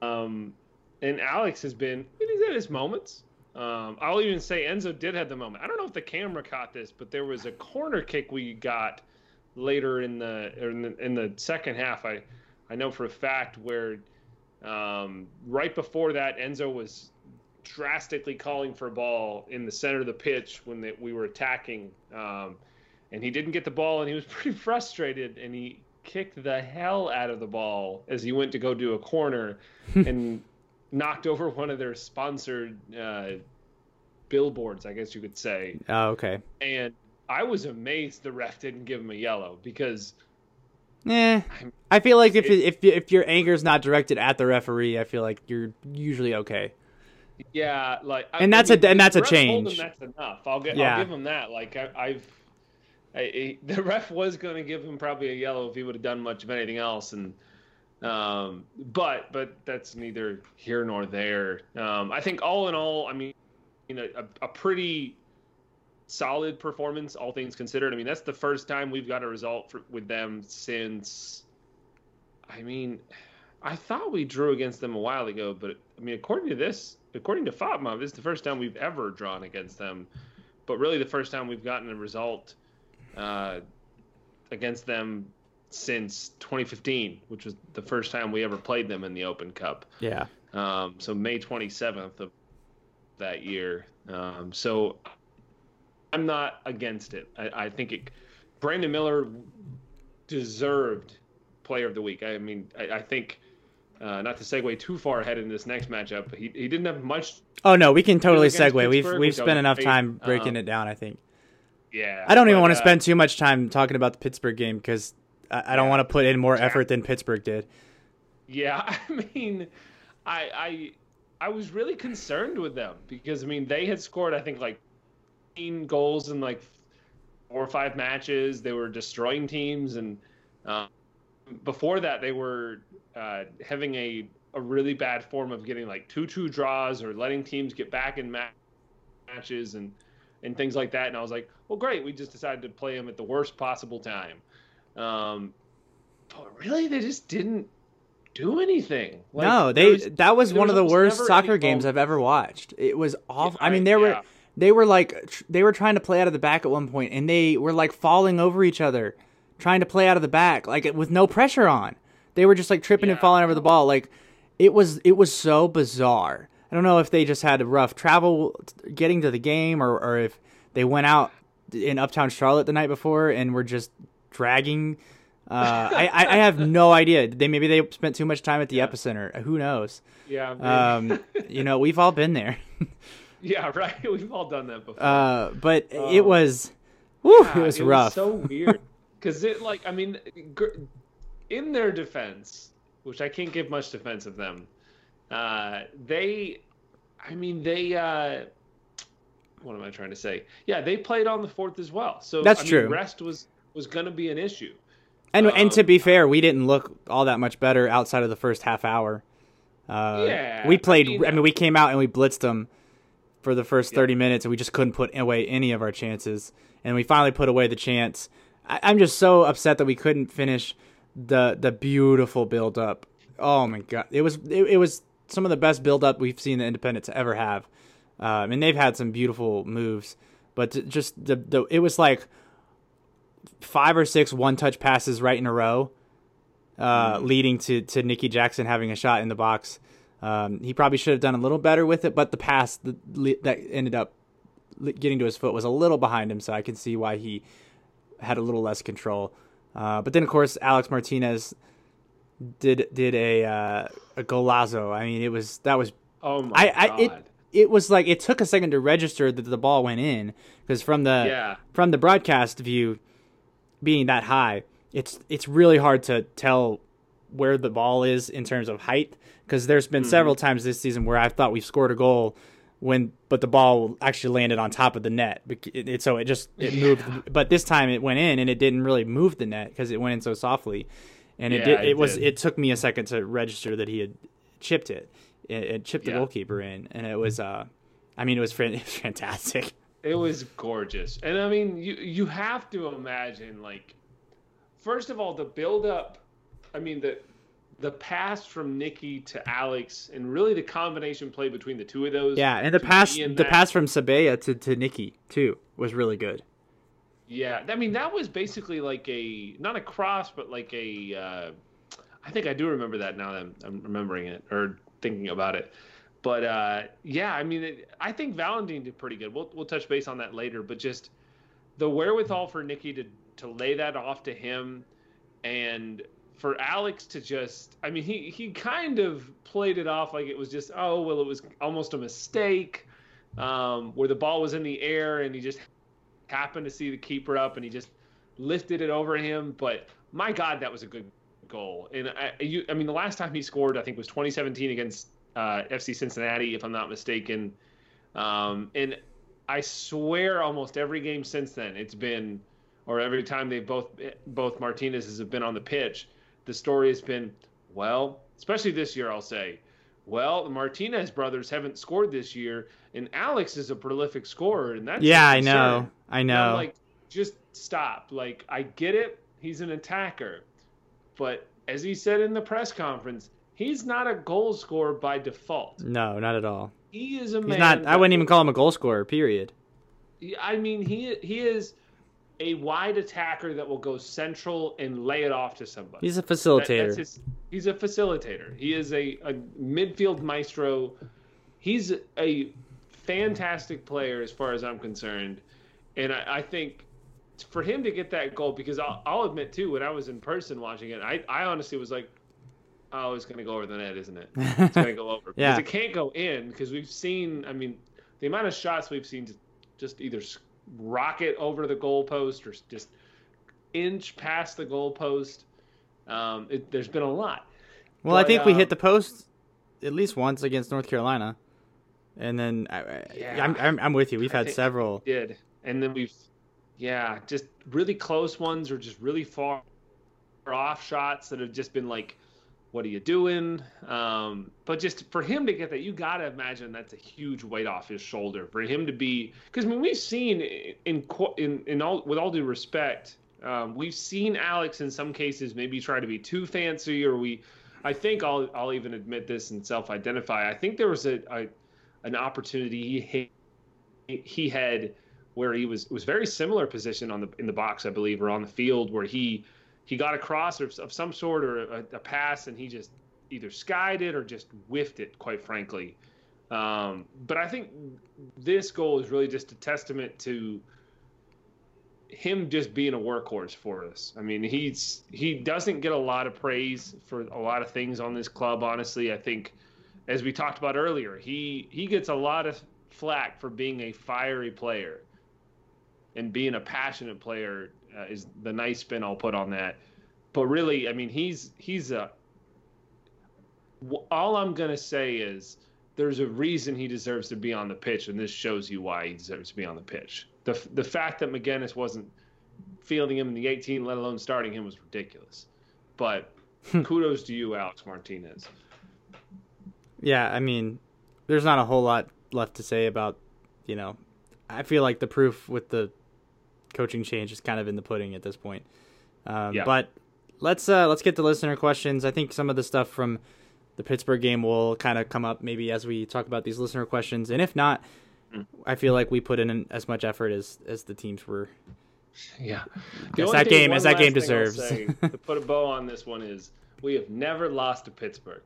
Um, and Alex has been. He's had his moments. Um, I'll even say Enzo did have the moment. I don't know if the camera caught this, but there was a corner kick we got later in the or in the, in the second half. I I know for a fact where um, right before that Enzo was drastically calling for a ball in the center of the pitch when they, we were attacking, um, and he didn't get the ball, and he was (laughs) pretty frustrated, and he kicked the hell out of the ball as he went to go do a corner, and knocked over one of their sponsored uh, billboards, I guess you could say, Oh, okay. and I was amazed the ref didn't give him a yellow because Eh, I'm- I feel like if it- if if your anger's not directed at the referee, I feel like you're usually okay. Yeah, like and that's a and that's a change. that's enough. I'll get Yeah. I'll give him that. Like I, I've I, the ref was going to give him probably a yellow if he would have done much of anything else, and um, but but that's neither here nor there. Um, I think all in all, I mean, you know, a, a pretty solid performance, all things considered. I mean, that's the first time we've got a result for, with them since. I mean, I thought we drew against them a while ago, but I mean, according to this, according to FOTMOB, this is the first time we've ever drawn against them. But really, the first time we've gotten a result uh, against them since 2015, which was the first time we ever played them in the Open Cup. Yeah. Um, so May 27th of that year. Um, so I'm not against it. I, I think it. Brandon Miller deserved Player of the Week. I mean, I, I think. Uh, not to segue too far ahead in this next matchup, but he, he didn't have much. Oh no, we can totally segue. We've we've spent enough time breaking Um, it down. I think. Yeah, I don't even want to uh, spend too much time talking about the Pittsburgh game because I, I don't Yeah. want to put in more effort than Pittsburgh did. Yeah, (laughs) I mean, I I I was really concerned with them because I mean they had scored I think like 15 goals in like four or five matches. They were destroying teams, and uh, before that they were uh, having a a really bad form of getting like two two draws or letting teams get back in ma- matches and and things like that. And I was like, well, great. We just decided to play them at the worst possible time. Um, but really, they just didn't do anything. Like, no, they was- that was one was of the worst soccer games I've ever watched. It was awful. I I- mean, they were they were like tr- they were trying to play out of the back at one point, and they were like falling over each other, trying to play out of the back, like with no pressure on. They were just like tripping and falling over the ball. Like it was it was so bizarre. I don't know if they just had a rough travel getting to the game, or or if they went out in Uptown Charlotte the night before and were just dragging. Uh, I, I I have no idea. They maybe they spent too much time at the Yeah. epicenter. Who knows? Yeah. Um, you know, we've all been there. (laughs) yeah, right. (laughs) We've all done that before. Uh, but it Um, was, whew, Yeah, it was rough. so weird because it like I mean, in their defense, which I can't give much defense of them, uh, they, I mean they. Uh, what am I trying to say? Yeah, they played on the fourth as well. So That's I mean, true. rest was was going to be an issue. and and to um, be fair, we didn't look all that much better outside of the first half hour. Uh, Yeah, we played. I mean- mean, we came out and we blitzed them for the first thirty minutes, and we just couldn't put away any of our chances. And we finally put away the chance. I, I'm just so upset that we couldn't finish the the beautiful build up. Oh my god, it was it, it was some of the best build up we've seen the Independents ever have. Um, and they've had some beautiful moves, but just the, the it was like five or six one touch passes right in a row, uh, leading to to Nicky Jackson having a shot in the box. Um, he probably should have done a little better with it, but the pass that, that ended up getting to his foot was a little behind him, so I can see why he had a little less control. Uh, but then, of course, Alex Martinez did did a uh, a golazo. I mean, it was that was Oh my I, I god! it it was like it took a second to register that the ball went in because from the yeah, from the broadcast view being that high, it's it's really hard to tell where the ball is in terms of height because there's been mm-hmm. several times this season where I thought we scored a goal when but the ball actually landed on top of the net it, it, so it just it moved but this time it went in and it didn't really move the net because it went in so softly. And it Yeah, did it it was did. it took me a second to register that he had chipped it it, it chipped the Yeah. goalkeeper in and it was uh I mean (laughs) it was, fantastic It was gorgeous. And I mean, you you have to imagine like first of all the build up I mean the the pass from Nikki to Alex and really the combination play between the two of those. Yeah, and the pass the that- pass from Sabea to, to Nikki too was really good. Yeah, I mean that was basically like a not a cross but like a uh I think I do remember that now that I'm, I'm remembering it or thinking about it. But uh, yeah, I mean, it, I think Valentin did pretty good. We'll we'll touch base on that later, but just the wherewithal for Nikki to to lay that off to him, and for Alex to just, I mean, he he kind of played it off like it was just, oh well, it was almost a mistake, um, where the ball was in the air and he just happened to see the keeper up and he just lifted it over him. But my God, that was a good goal. And I, you, I mean, the last time he scored, I think, was 2017 against uh, FC Cincinnati, if I'm not mistaken. Um, and I swear, almost every game since then, it's been, or every time they both both Martinez's have been on the pitch, the story has been, well, especially this year, I'll say, well, the Martinez brothers haven't scored this year, and Alex is a prolific scorer, and that's yeah, I know, I know. like, just stop. Like, I get it, he's an attacker, but as he said in the press conference, he's not a goal scorer by default. No, not at all. He is a He's man. not. I wouldn't even call him a goal scorer. Period. I mean, he he is a wide attacker that will go central and lay it off to somebody. He's a facilitator. that's his, he's a facilitator. He is a, a midfield maestro. He's a fantastic player as far as I'm concerned. And I, I think for him to get that goal, because I'll, I'll admit too, when I was in person watching it, I, I honestly was like, oh, it's going to go over the net, isn't it? It's going to go over. (laughs) Yeah. Because it can't go in, because we've seen, I mean, the amount of shots we've seen just, just either rocket over the goalpost or just inch past the goalpost. Um, it, there's been a lot. well, I But, think we um, hit the post at least once against North Carolina, and then I, I, Yeah. I'm, I'm I'm with you. We've I had think- several. did and then we've yeah just really close ones or just really far off shots that have just been like what are you doing? Um, but just for him to get that you gotta imagine that's a huge weight off his shoulder for him to be because i mean we've seen in in, in all with all due respect um, we've seen alex in some cases maybe try to be too fancy or we i think i'll, I'll even admit this and self-identify i think there was a, a an opportunity he he had where he was was very similar position on the in the box I believe or on the field where he he got a cross of, of some sort or a, a pass and he just either skied it or just whiffed it quite frankly um, but I think this goal is really just a testament to him just being a workhorse for us. I mean, he's he doesn't get a lot of praise for a lot of things on this club. Honestly, I think, as we talked about earlier, he he gets a lot of flack for being a fiery player and being a passionate player uh, is the nice spin I'll put on that. But really, I mean, he's he's a. All I'm gonna say is there's a reason he deserves to be on the pitch, and this shows you why he deserves to be on the pitch. The the fact that McGuinness wasn't fielding him in the 18, let alone starting him, was ridiculous. But kudos to you, Alex Martinez. Yeah, I mean, there's not a whole lot left to say about, you know, I feel like the proof with the coaching change is kind of in the pudding at this point. Um, Yeah. But let's uh, let's get to listener questions. I think some of the stuff from the Pittsburgh game will kind of come up maybe as we talk about these listener questions, and if not, Mm. I feel like we put in as much effort as as the teams were. Yeah. Guess that game- as that game deserves. to put a bow on this one is we have never lost to Pittsburgh,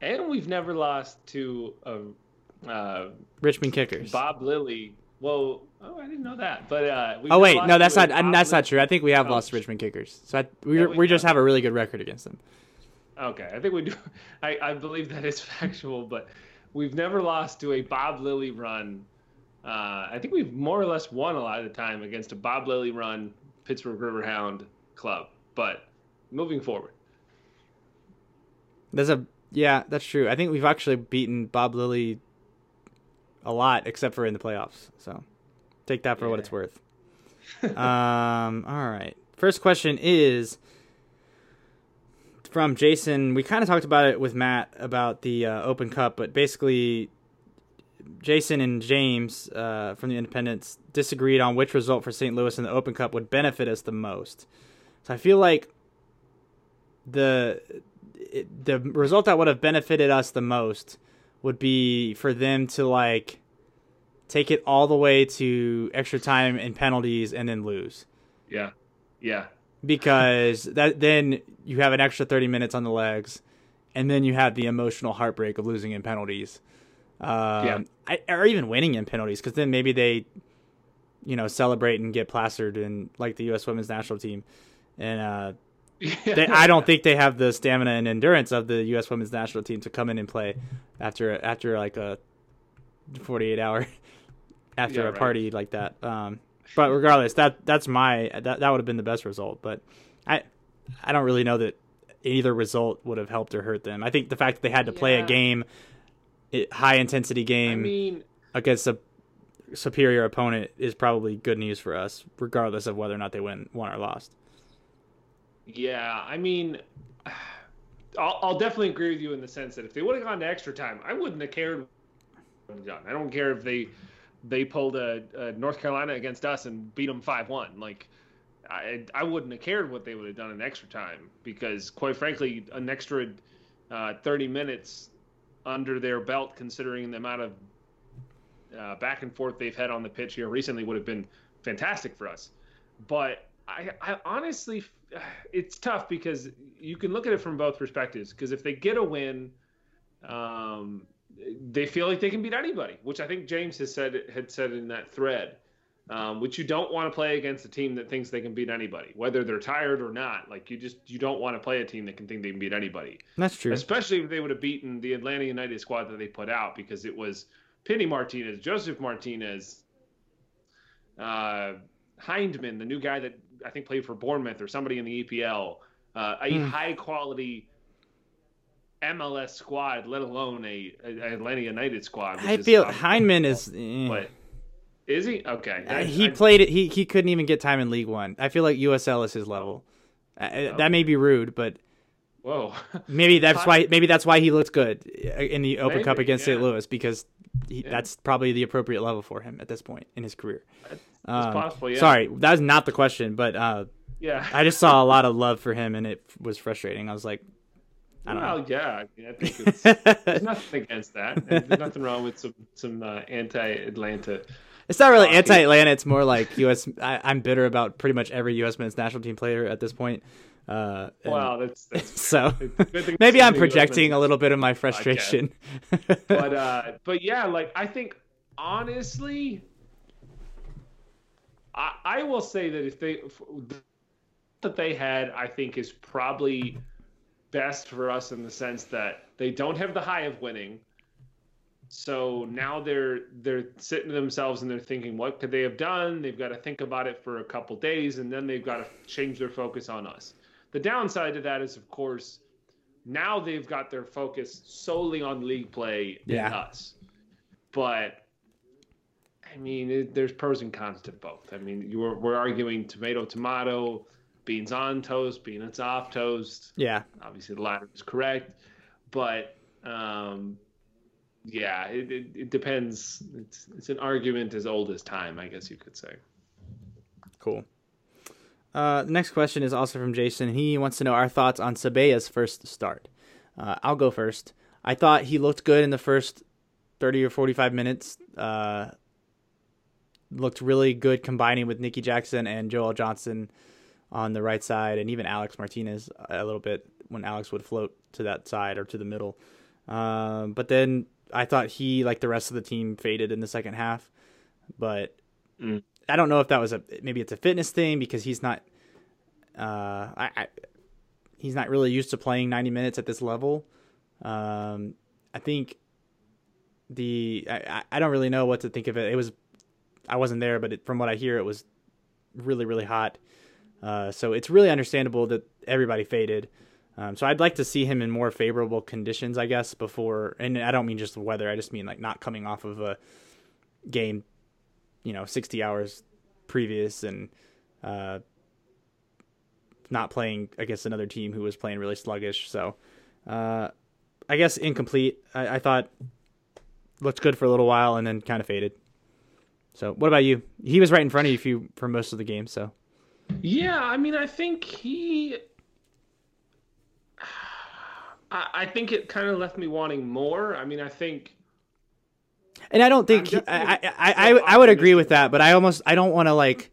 and we've never lost to uh, uh, Richmond kickers. Bob Lilley. Well, oh, I didn't know that. But uh, oh wait, no, that's not Bob that's not true. I think we have lost to Richmond kickers. So I, we Yeah, we we just have. have a really good record against them. Okay, I think we do. (laughs) I, I believe that is (laughs) factual, but we've never lost to a Bob Lilley run. Uh, I think we've more or less won a lot of the time against a Bob Lilley run Pittsburgh Riverhound club. But moving forward, There's a yeah, that's true. I think we've actually beaten Bob Lilley a lot, except for in the playoffs. So take that for what it's worth. um, (laughs) all right. First question is from Jason. We kind of talked about it with Matt about the uh, Open Cup, but basically, Jason and James uh, from the Independents disagreed on which result for St. Louis in the Open Cup would benefit us the most. So I feel like the it, the result that would have benefited us the most would be for them to like take it all the way to extra time and penalties and then lose yeah, yeah, because that then you have an extra 30 minutes on the legs and then you have the emotional heartbreak of losing in penalties um, Yeah. I, or even winning in penalties because then maybe they you know celebrate and get plastered in like the U.S. women's national team and uh, they, (laughs) I don't think they have the stamina and endurance of the U.S. women's national team to come in and play after after like a 48 hour (laughs) after Yeah, a right. party like that. Um, but regardless, that that's my that that would have been the best result. But I I don't really know that either result would have helped or hurt them. I think the fact that they had to play a game a high intensity game I mean, against a superior opponent is probably good news for us, regardless of whether or not they win, won or lost. Yeah, I mean, (sighs) I'll, I'll definitely agree with you in the sense that if they would have gone to extra time, I wouldn't have cared. I don't care if they they pulled a, a North Carolina against us and beat them five one. Like, I I wouldn't have cared what they would have done in extra time because, quite frankly, an extra uh, thirty minutes under their belt, considering the amount of uh, back and forth they've had on the pitch here recently, would have been fantastic for us. But I, I honestly, (sighs) it's tough because you can look at it from both perspectives. Because if they get a win, um, they feel like they can beat anybody, which I think James has said had said in that thread. Um, which you don't want to play against a team that thinks they can beat anybody, whether they're tired or not. Like you just you don't want to play a team that can think they can beat anybody. That's true. Especially if they would have beaten the Atlanta United squad that they put out because it was Pity Martinez, Josef Martinez, uh, Hyndman, the new guy that I think played for Bournemouth or somebody in the EPL, uh, a Hmm. high quality MLS squad, let alone a, a Atlanta United squad. I feel Hyndman is. eh. But is he okay? Uh, I- he I- played it. He he couldn't even get time in League One. I feel like USL is his level. Uh, Oh. That may be rude, but Whoa. (laughs) maybe that's why. Maybe that's why he looked good in the Open Cup Maybe, against St. Louis because he, Yeah. that's probably the appropriate level for him at this point in his career. It's Um, possible, yeah. Sorry, that was not the question, but uh, Yeah. I just saw a lot of (laughs) love for him, and it was frustrating. I was like, I don't well, yeah. I, mean, I think (laughs) it's, there's nothing against that. There's nothing wrong with some some uh, anti-Atlanta. It's not really Uh, anti-Atlanta. It's more like U.S. I, I'm bitter about pretty much every U.S. men's national team player at this point. Uh, Wow, that's, that's (laughs) so it's a good thing (laughs) maybe I'm projecting a little bit of my frustration. (laughs) but uh, but yeah, like I think honestly, I, I will say that if they that they had, I think is probably best for us in the sense that they don't have the high of winning. So now they're they're sitting to themselves and they're thinking, what could they have done? They've got to think about it for a couple days, and then they've got to change their focus on us. The downside to that is, of course, now they've got their focus solely on league play Yeah. and us. But I mean, it, there's pros and cons to both. I mean, you were, we're arguing tomato, tomato, beans on toast, beans off toast. yeah, Obviously, the latter is correct, but um, yeah, it, it, it depends. It's it's an argument as old as time, I guess you could say. cool. Uh, the next question is also from Jason. He wants to know our thoughts on Sabea's first start. Uh, I'll go first. I thought he looked good in the first 30 or 45 minutes. Uh, looked really good combining with Nicky Jackson and Joel Johnson on the right side, and even Alex Martinez a little bit when Alex would float to that side or to the middle. Um, but then I thought he, like the rest of the team, faded in the second half. But Mm. I don't know if that was a maybe it's a fitness thing because he's not. Uh, I, I he's not really used to playing 90 minutes at this level. Um, I think the I, I- don't really know what to think of it. It was I wasn't there, but it, from what I hear, it was really really hot. Uh, so it's really understandable that everybody faded. Um, so I'd like to see him in more favorable conditions, I guess, before. And I don't mean just the weather. I just mean like not coming off of a game, you know, 60 hours previous and uh, not playing against another team who was playing really sluggish. So uh, I guess incomplete. I, I thought looked good for a little while and then kind of faded. So what about you? He was right in front of you for most of the game. So Yeah, I mean, I think he. (sighs) I, I think it kind of left me wanting more. I mean, I think. And I don't think he, I, I, I, I, would agree with that, but I almost I don't want to like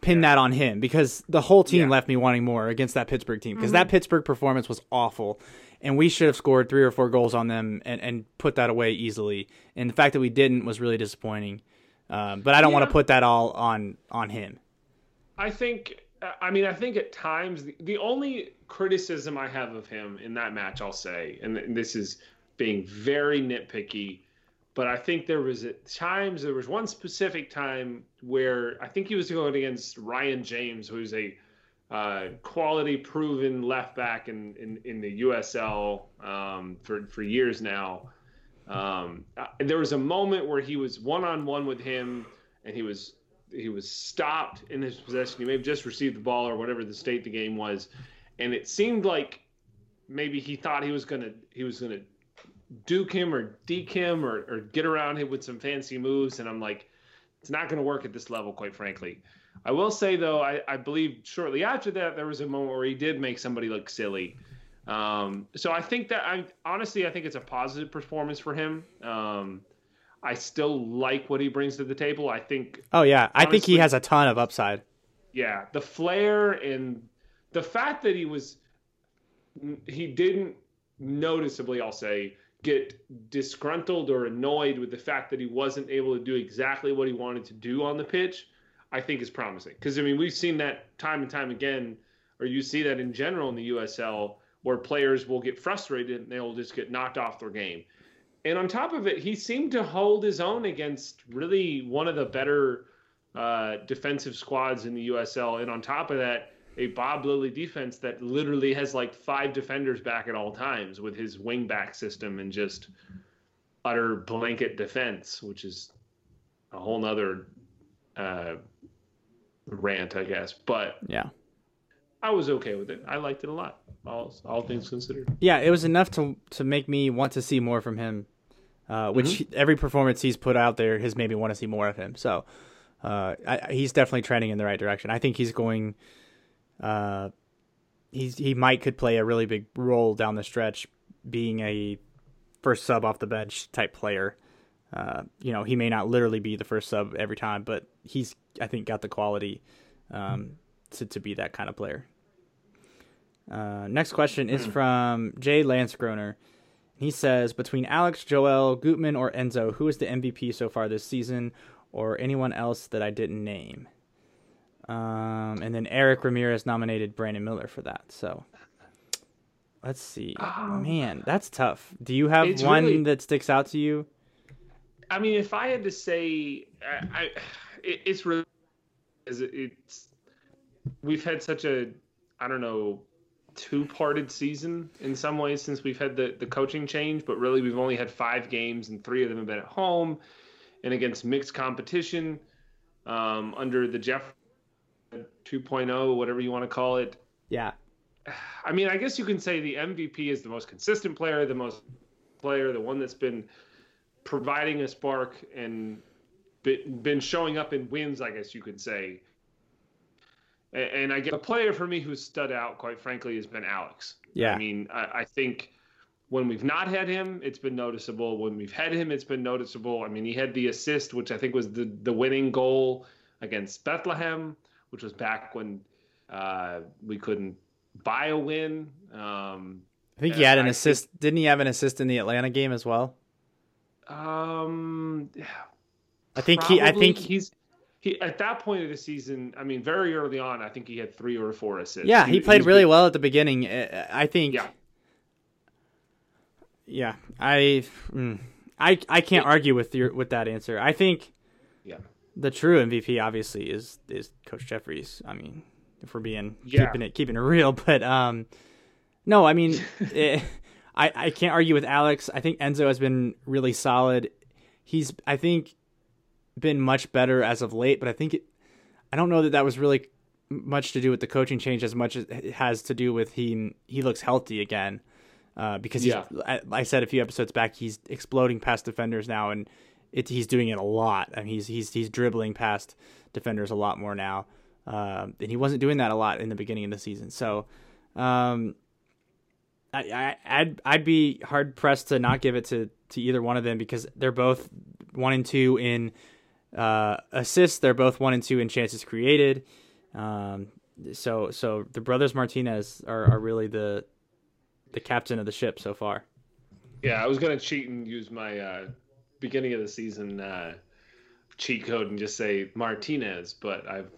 pin that on him because the whole team Yeah. Mm-hmm. left me wanting more against that Pittsburgh team because that Pittsburgh performance was awful, and we should have scored three or four goals on them and, and put that away easily. And the fact that we didn't was really disappointing. Um, but I don't want to put that all on on him. I think. I mean, I think at times the, the only criticism I have of him in that match, I'll say, and this is being very nitpicky, but I think there was at times there was one specific time where I think he was going against Ryan James, who's a uh, quality proven left back in, in, in the USL um, for for years now. Um, uh, there was a moment where he was one on one with him, and he was he was stopped in his possession. He may have just received the ball or whatever the state the game was, and it seemed like maybe he thought he was gonna he was gonna duke him or deke him or, or get around him with some fancy moves. And I'm like, it's not going to work at this level, quite frankly. I will say though, I, I believe shortly after that there was a moment where he did make somebody look silly. Um, so I think that I honestly I think it's a positive performance for him. Um, I still like what he brings to the table. I think. Oh yeah, I think he has a ton of upside. Yeah, the flair and the fact that he was, he didn't noticeably, I'll say, get disgruntled or annoyed with the fact that he wasn't able to do exactly what he wanted to do on the pitch, I think is promising. Because I mean, we've seen that time and time again, or you see that in general in the USL, where players will get frustrated and they'll just get knocked off their game. And on top of it, he seemed to hold his own against really one of the better uh, defensive squads in the USL. And on top of that, a Bob Lilley defense that literally has like five defenders back at all times with his wing back system and just utter blanket defense, which is a whole nother uh, rant, I guess. But yeah, I was okay with it. I liked it a lot. All, all things considered. Yeah, it was enough to to make me want to see more from him. Uh, which mm-hmm. every performance he's put out there has made me want to see more of him. So uh, I, he's definitely trending in the right direction. I think he's going uh, he's he might could play a really big role down the stretch, being a first sub off the bench type player. Uh, you know, he may not literally be the first sub every time, but he's I think got the quality um, to to be that kind of player. Uh, next question is hmm. from Jay Lansgroner. He says, between Alex, Joel, Gutman, or Enzo, who is the MVP so far this season, or anyone else that I didn't name? Um, and then Eric Ramirez nominated Brandon Miller for that. So let's see. Um, Man, that's tough. Do you have one really, that sticks out to you? I mean, if I had to say, I, I it, it's really it's we've had such a I don't know two-parted season in some ways since we've had the the coaching change, but really we've only had five games and three of them have been at home and against mixed competition um, under the Jeff 2.0, whatever you want to call it. Yeah. I mean, I guess you can say the MVP is the most consistent player, the most player, the one that's been providing a spark and been showing up in wins, I guess you could say. And I guess a player for me who's stood out, quite frankly, has been Alex. Yeah. I mean, I, I think when we've not had him, it's been noticeable. When we've had him, it's been noticeable. I mean, he had the assist, which I think was the, the winning goal against Bethlehem which was back when uh, we couldn't buy a win. Um, I think he had an I assist. Think, Didn't he have an assist in the Atlanta game as well? Um, I think he. I think he's. He, at that point of the season, I mean, very early on, I think he had three or four assists. Yeah, he, he played really well at the beginning. I think. Yeah. Yeah, I, mm, I, I can't it, argue with your with that answer. I think. Yeah the true MVP obviously is is Coach Jeffries. I mean, if we're being yeah. keeping it keeping it real, but um, no, I mean, it, (laughs) I I can't argue with Alex. I think Enzo has been really solid. He's I think been much better as of late, but I think it, I don't know that that was really much to do with the coaching change as much as it has to do with he he looks healthy again. Uh, because yeah. I, I said a few episodes back, he's exploding past defenders now, and it, he's doing it a lot. I mean, he's he's he's dribbling past defenders a lot more now, uh, and he wasn't doing that a lot in the beginning of the season. So, um, I, I would I'd be hard pressed to not give it to to either one of them because they're both one and two in uh, assists. They're both one and two in chances created. Um, so so the brothers Martinez are, are really the the captain of the ship so far. Yeah, I was gonna cheat and use my uh, beginning of the season uh, cheat code and just say Martinez, but I've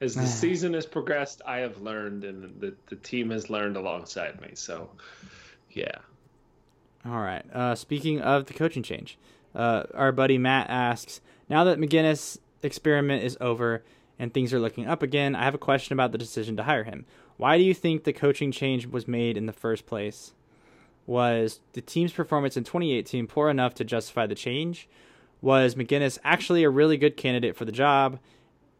as the (sighs) season has progressed, I have learned, and the the team has learned alongside me. So, yeah. All right. Uh, speaking of the coaching change, uh, our buddy Matt asks, now that McGuinness experiment is over and things are looking up again, I have a question about the decision to hire him. Why do you think the coaching change was made in the first place? Was the team's performance in 2018 poor enough to justify the change? Was McGuinness actually a really good candidate for the job?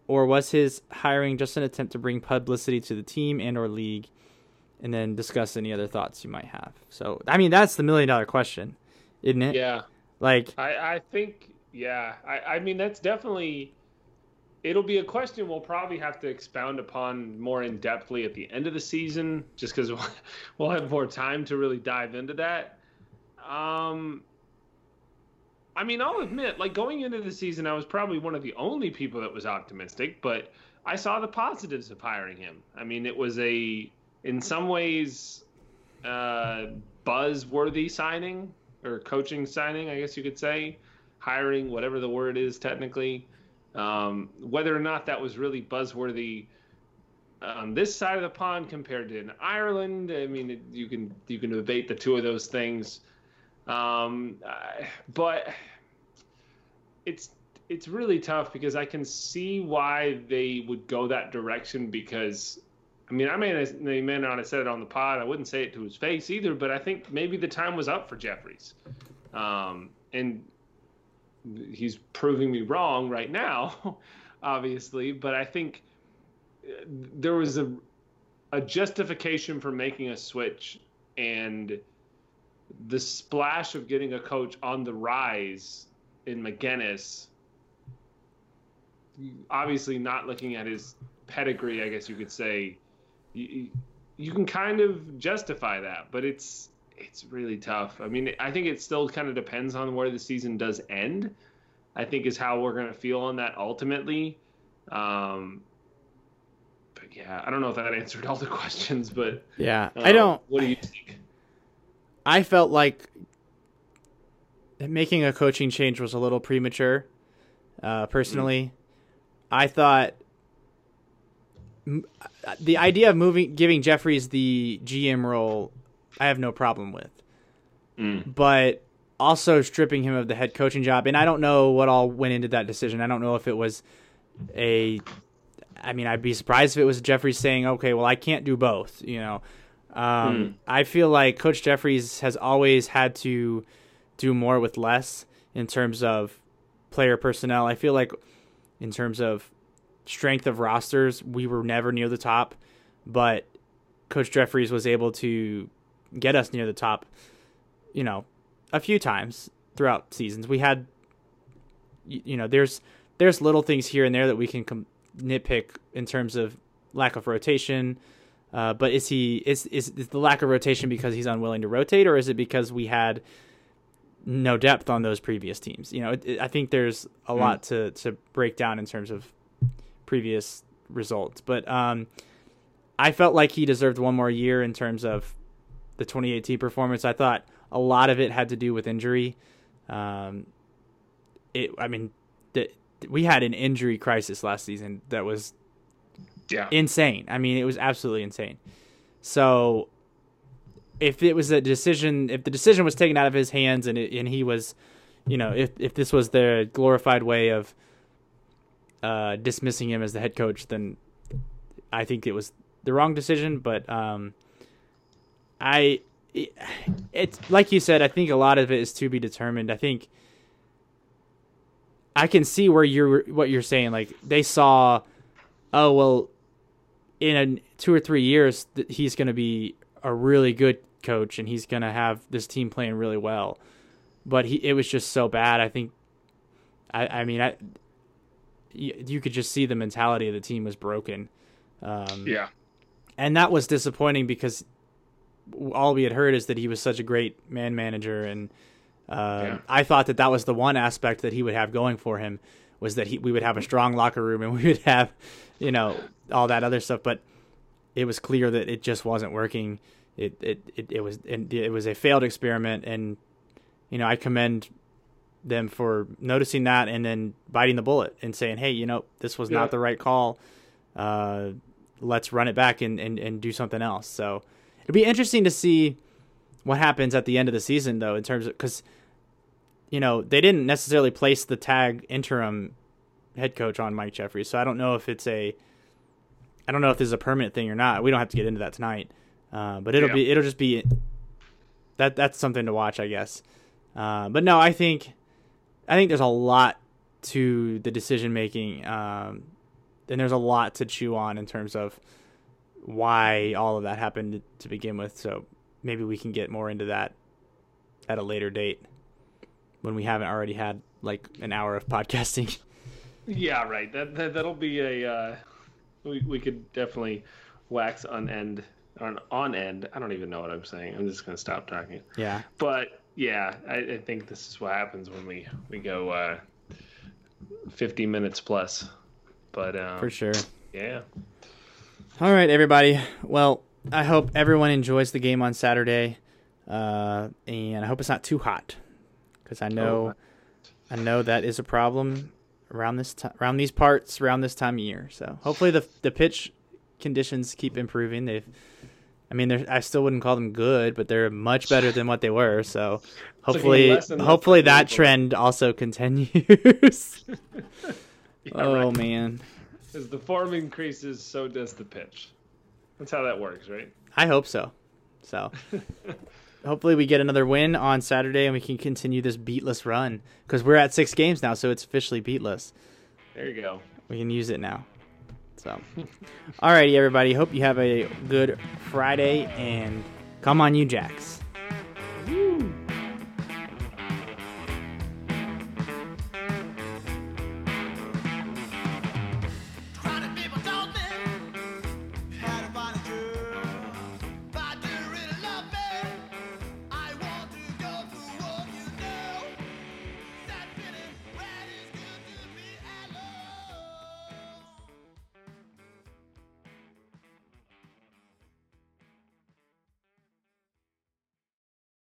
Or was his hiring just an attempt to bring publicity to the team and or league? And then discuss any other thoughts you might have. So, I mean, that's the million dollar question, isn't it? Yeah. Like, I, I think, yeah. I, I mean, that's definitely it'll be a question we'll probably have to expound upon more in depthly at the end of the season, just because (laughs) we'll, have more time to really dive into that. Um, I mean, I'll admit, like going into the season, I was probably one of the only people that was optimistic, but I saw the positives of hiring him. I mean, it was a, in some ways, uh, buzzworthy signing or coaching signing, I guess you could say, hiring, whatever the word is technically. Um, whether or not that was really buzzworthy on this side of the pond compared to in Ireland, I mean, you can you can debate the two of those things, um, but it's it's really tough because I can see why they would go that direction because. I mean, I may, they may not have said it on the pod. I wouldn't say it to his face either, but I think maybe the time was up for Jeffries. Um, and he's proving me wrong right now, (laughs) obviously. But I think uh, there was a a justification for making a switch, and the splash of getting a coach on the rise in McGuinness. Obviously, not looking at his pedigree, I guess you could say, you, you can kind of justify that, but it's it's really tough. I mean, I think it still kind of depends on where the season does end. I think is how we're going to feel on that ultimately. Um, but yeah, I don't know if that (laughs) answered all the questions, but yeah, um, I don't. What do you think? I felt like making a coaching change was a little premature. Uh, personally, mm. I thought the idea of moving, giving Jeffries the GM role I have no problem with. Mm. But also stripping him of the head coaching job, and I don't know what all went into that decision. I don't know if it was a. I mean, I'd be surprised if it was Jeffries saying, "Okay, well, I can't do both." You know, um, mm. I feel like Coach Jeffries has always had to do more with less in terms of player personnel. I feel like in terms of strength of rosters, we were never near the top, but Coach Jeffries was able to get us near the top, you know, a few times throughout seasons. We had, you know, there's there's little things here and there that we can com- nitpick in terms of lack of rotation. Uh, but is he is, is is the lack of rotation because he's unwilling to rotate, or is it because we had no depth on those previous teams? You know, it, it, I think there's a mm. lot to to break down in terms of previous results. But um, I felt like he deserved one more year in terms of the 2018 performance. I thought a lot of it had to do with injury. Um, it, I mean, the, we had an injury crisis last season that was yeah. insane. I mean, it was absolutely insane. So, if it was a decision, if the decision was taken out of his hands, and it, and he was, you know, if if this was the glorified way of uh, dismissing him as the head coach, then I think it was the wrong decision. But um, I it's like you said. I think a lot of it is to be determined. I think I can see where you're what you're saying. Like they saw, oh well, in a, two or three years he's going to be a really good coach and he's going to have this team playing really well. But he it was just so bad. I think. I I mean I. You could just see the mentality of the team was broken. Um, yeah, and that was disappointing because all we had heard is that he was such a great man manager, and uh, yeah. I thought that that was the one aspect that he would have going for him was that he we would have a strong locker room and (laughs) we would have, you know, all that other stuff. But it was clear that it just wasn't working. It it it, it was it was a failed experiment, and you know I commend them for noticing that and then biting the bullet and saying, hey, you know, this was yeah. not the right call. Uh, let's run it back and, and, and do something else. So It'd be interesting to see what happens at the end of the season, though, in terms of because you know they didn't necessarily place the tag interim head coach on Mike Jeffries, so I don't know if it's a I don't know if this is a permanent thing or not. We don't have to get into that tonight, uh, but it'll yeah. be it'll just be that that's something to watch, I guess. Uh, but no, I think I think there's a lot to the decision making, um, and there's a lot to chew on in terms of why all of that happened to begin with. So maybe we can get more into that at a later date when we haven't already had like an hour of (laughs) podcasting. Yeah, right. That, that that'll be a uh, we we could definitely wax on end on on end. I don't even know what I'm saying. I'm just gonna stop talking. Yeah. But yeah, I, I think this is what happens when we we go uh, 50 minutes plus. But um, For sure. yeah, All right, everybody. Well, I hope everyone enjoys the game on Saturday, uh, and I hope it's not too hot, because I know, I know that is a problem around this time, around these parts, around this time of year. So hopefully the the pitch conditions keep improving. They've, I mean, they're, I still wouldn't call them good, but they're much better than what they were. So (laughs) hopefully, less and less hopefully that trend also (laughs) continues. (laughs) Oh man, as the form increases, so does the pitch. That's how that works, right? I hope so. So (laughs) hopefully we get another win on Saturday and we can continue this beatless run because we're at six games now, so it's officially beatless. There you go. We can use it now. So, alrighty, everybody. Hope you have a good Friday and come on, you Jacks.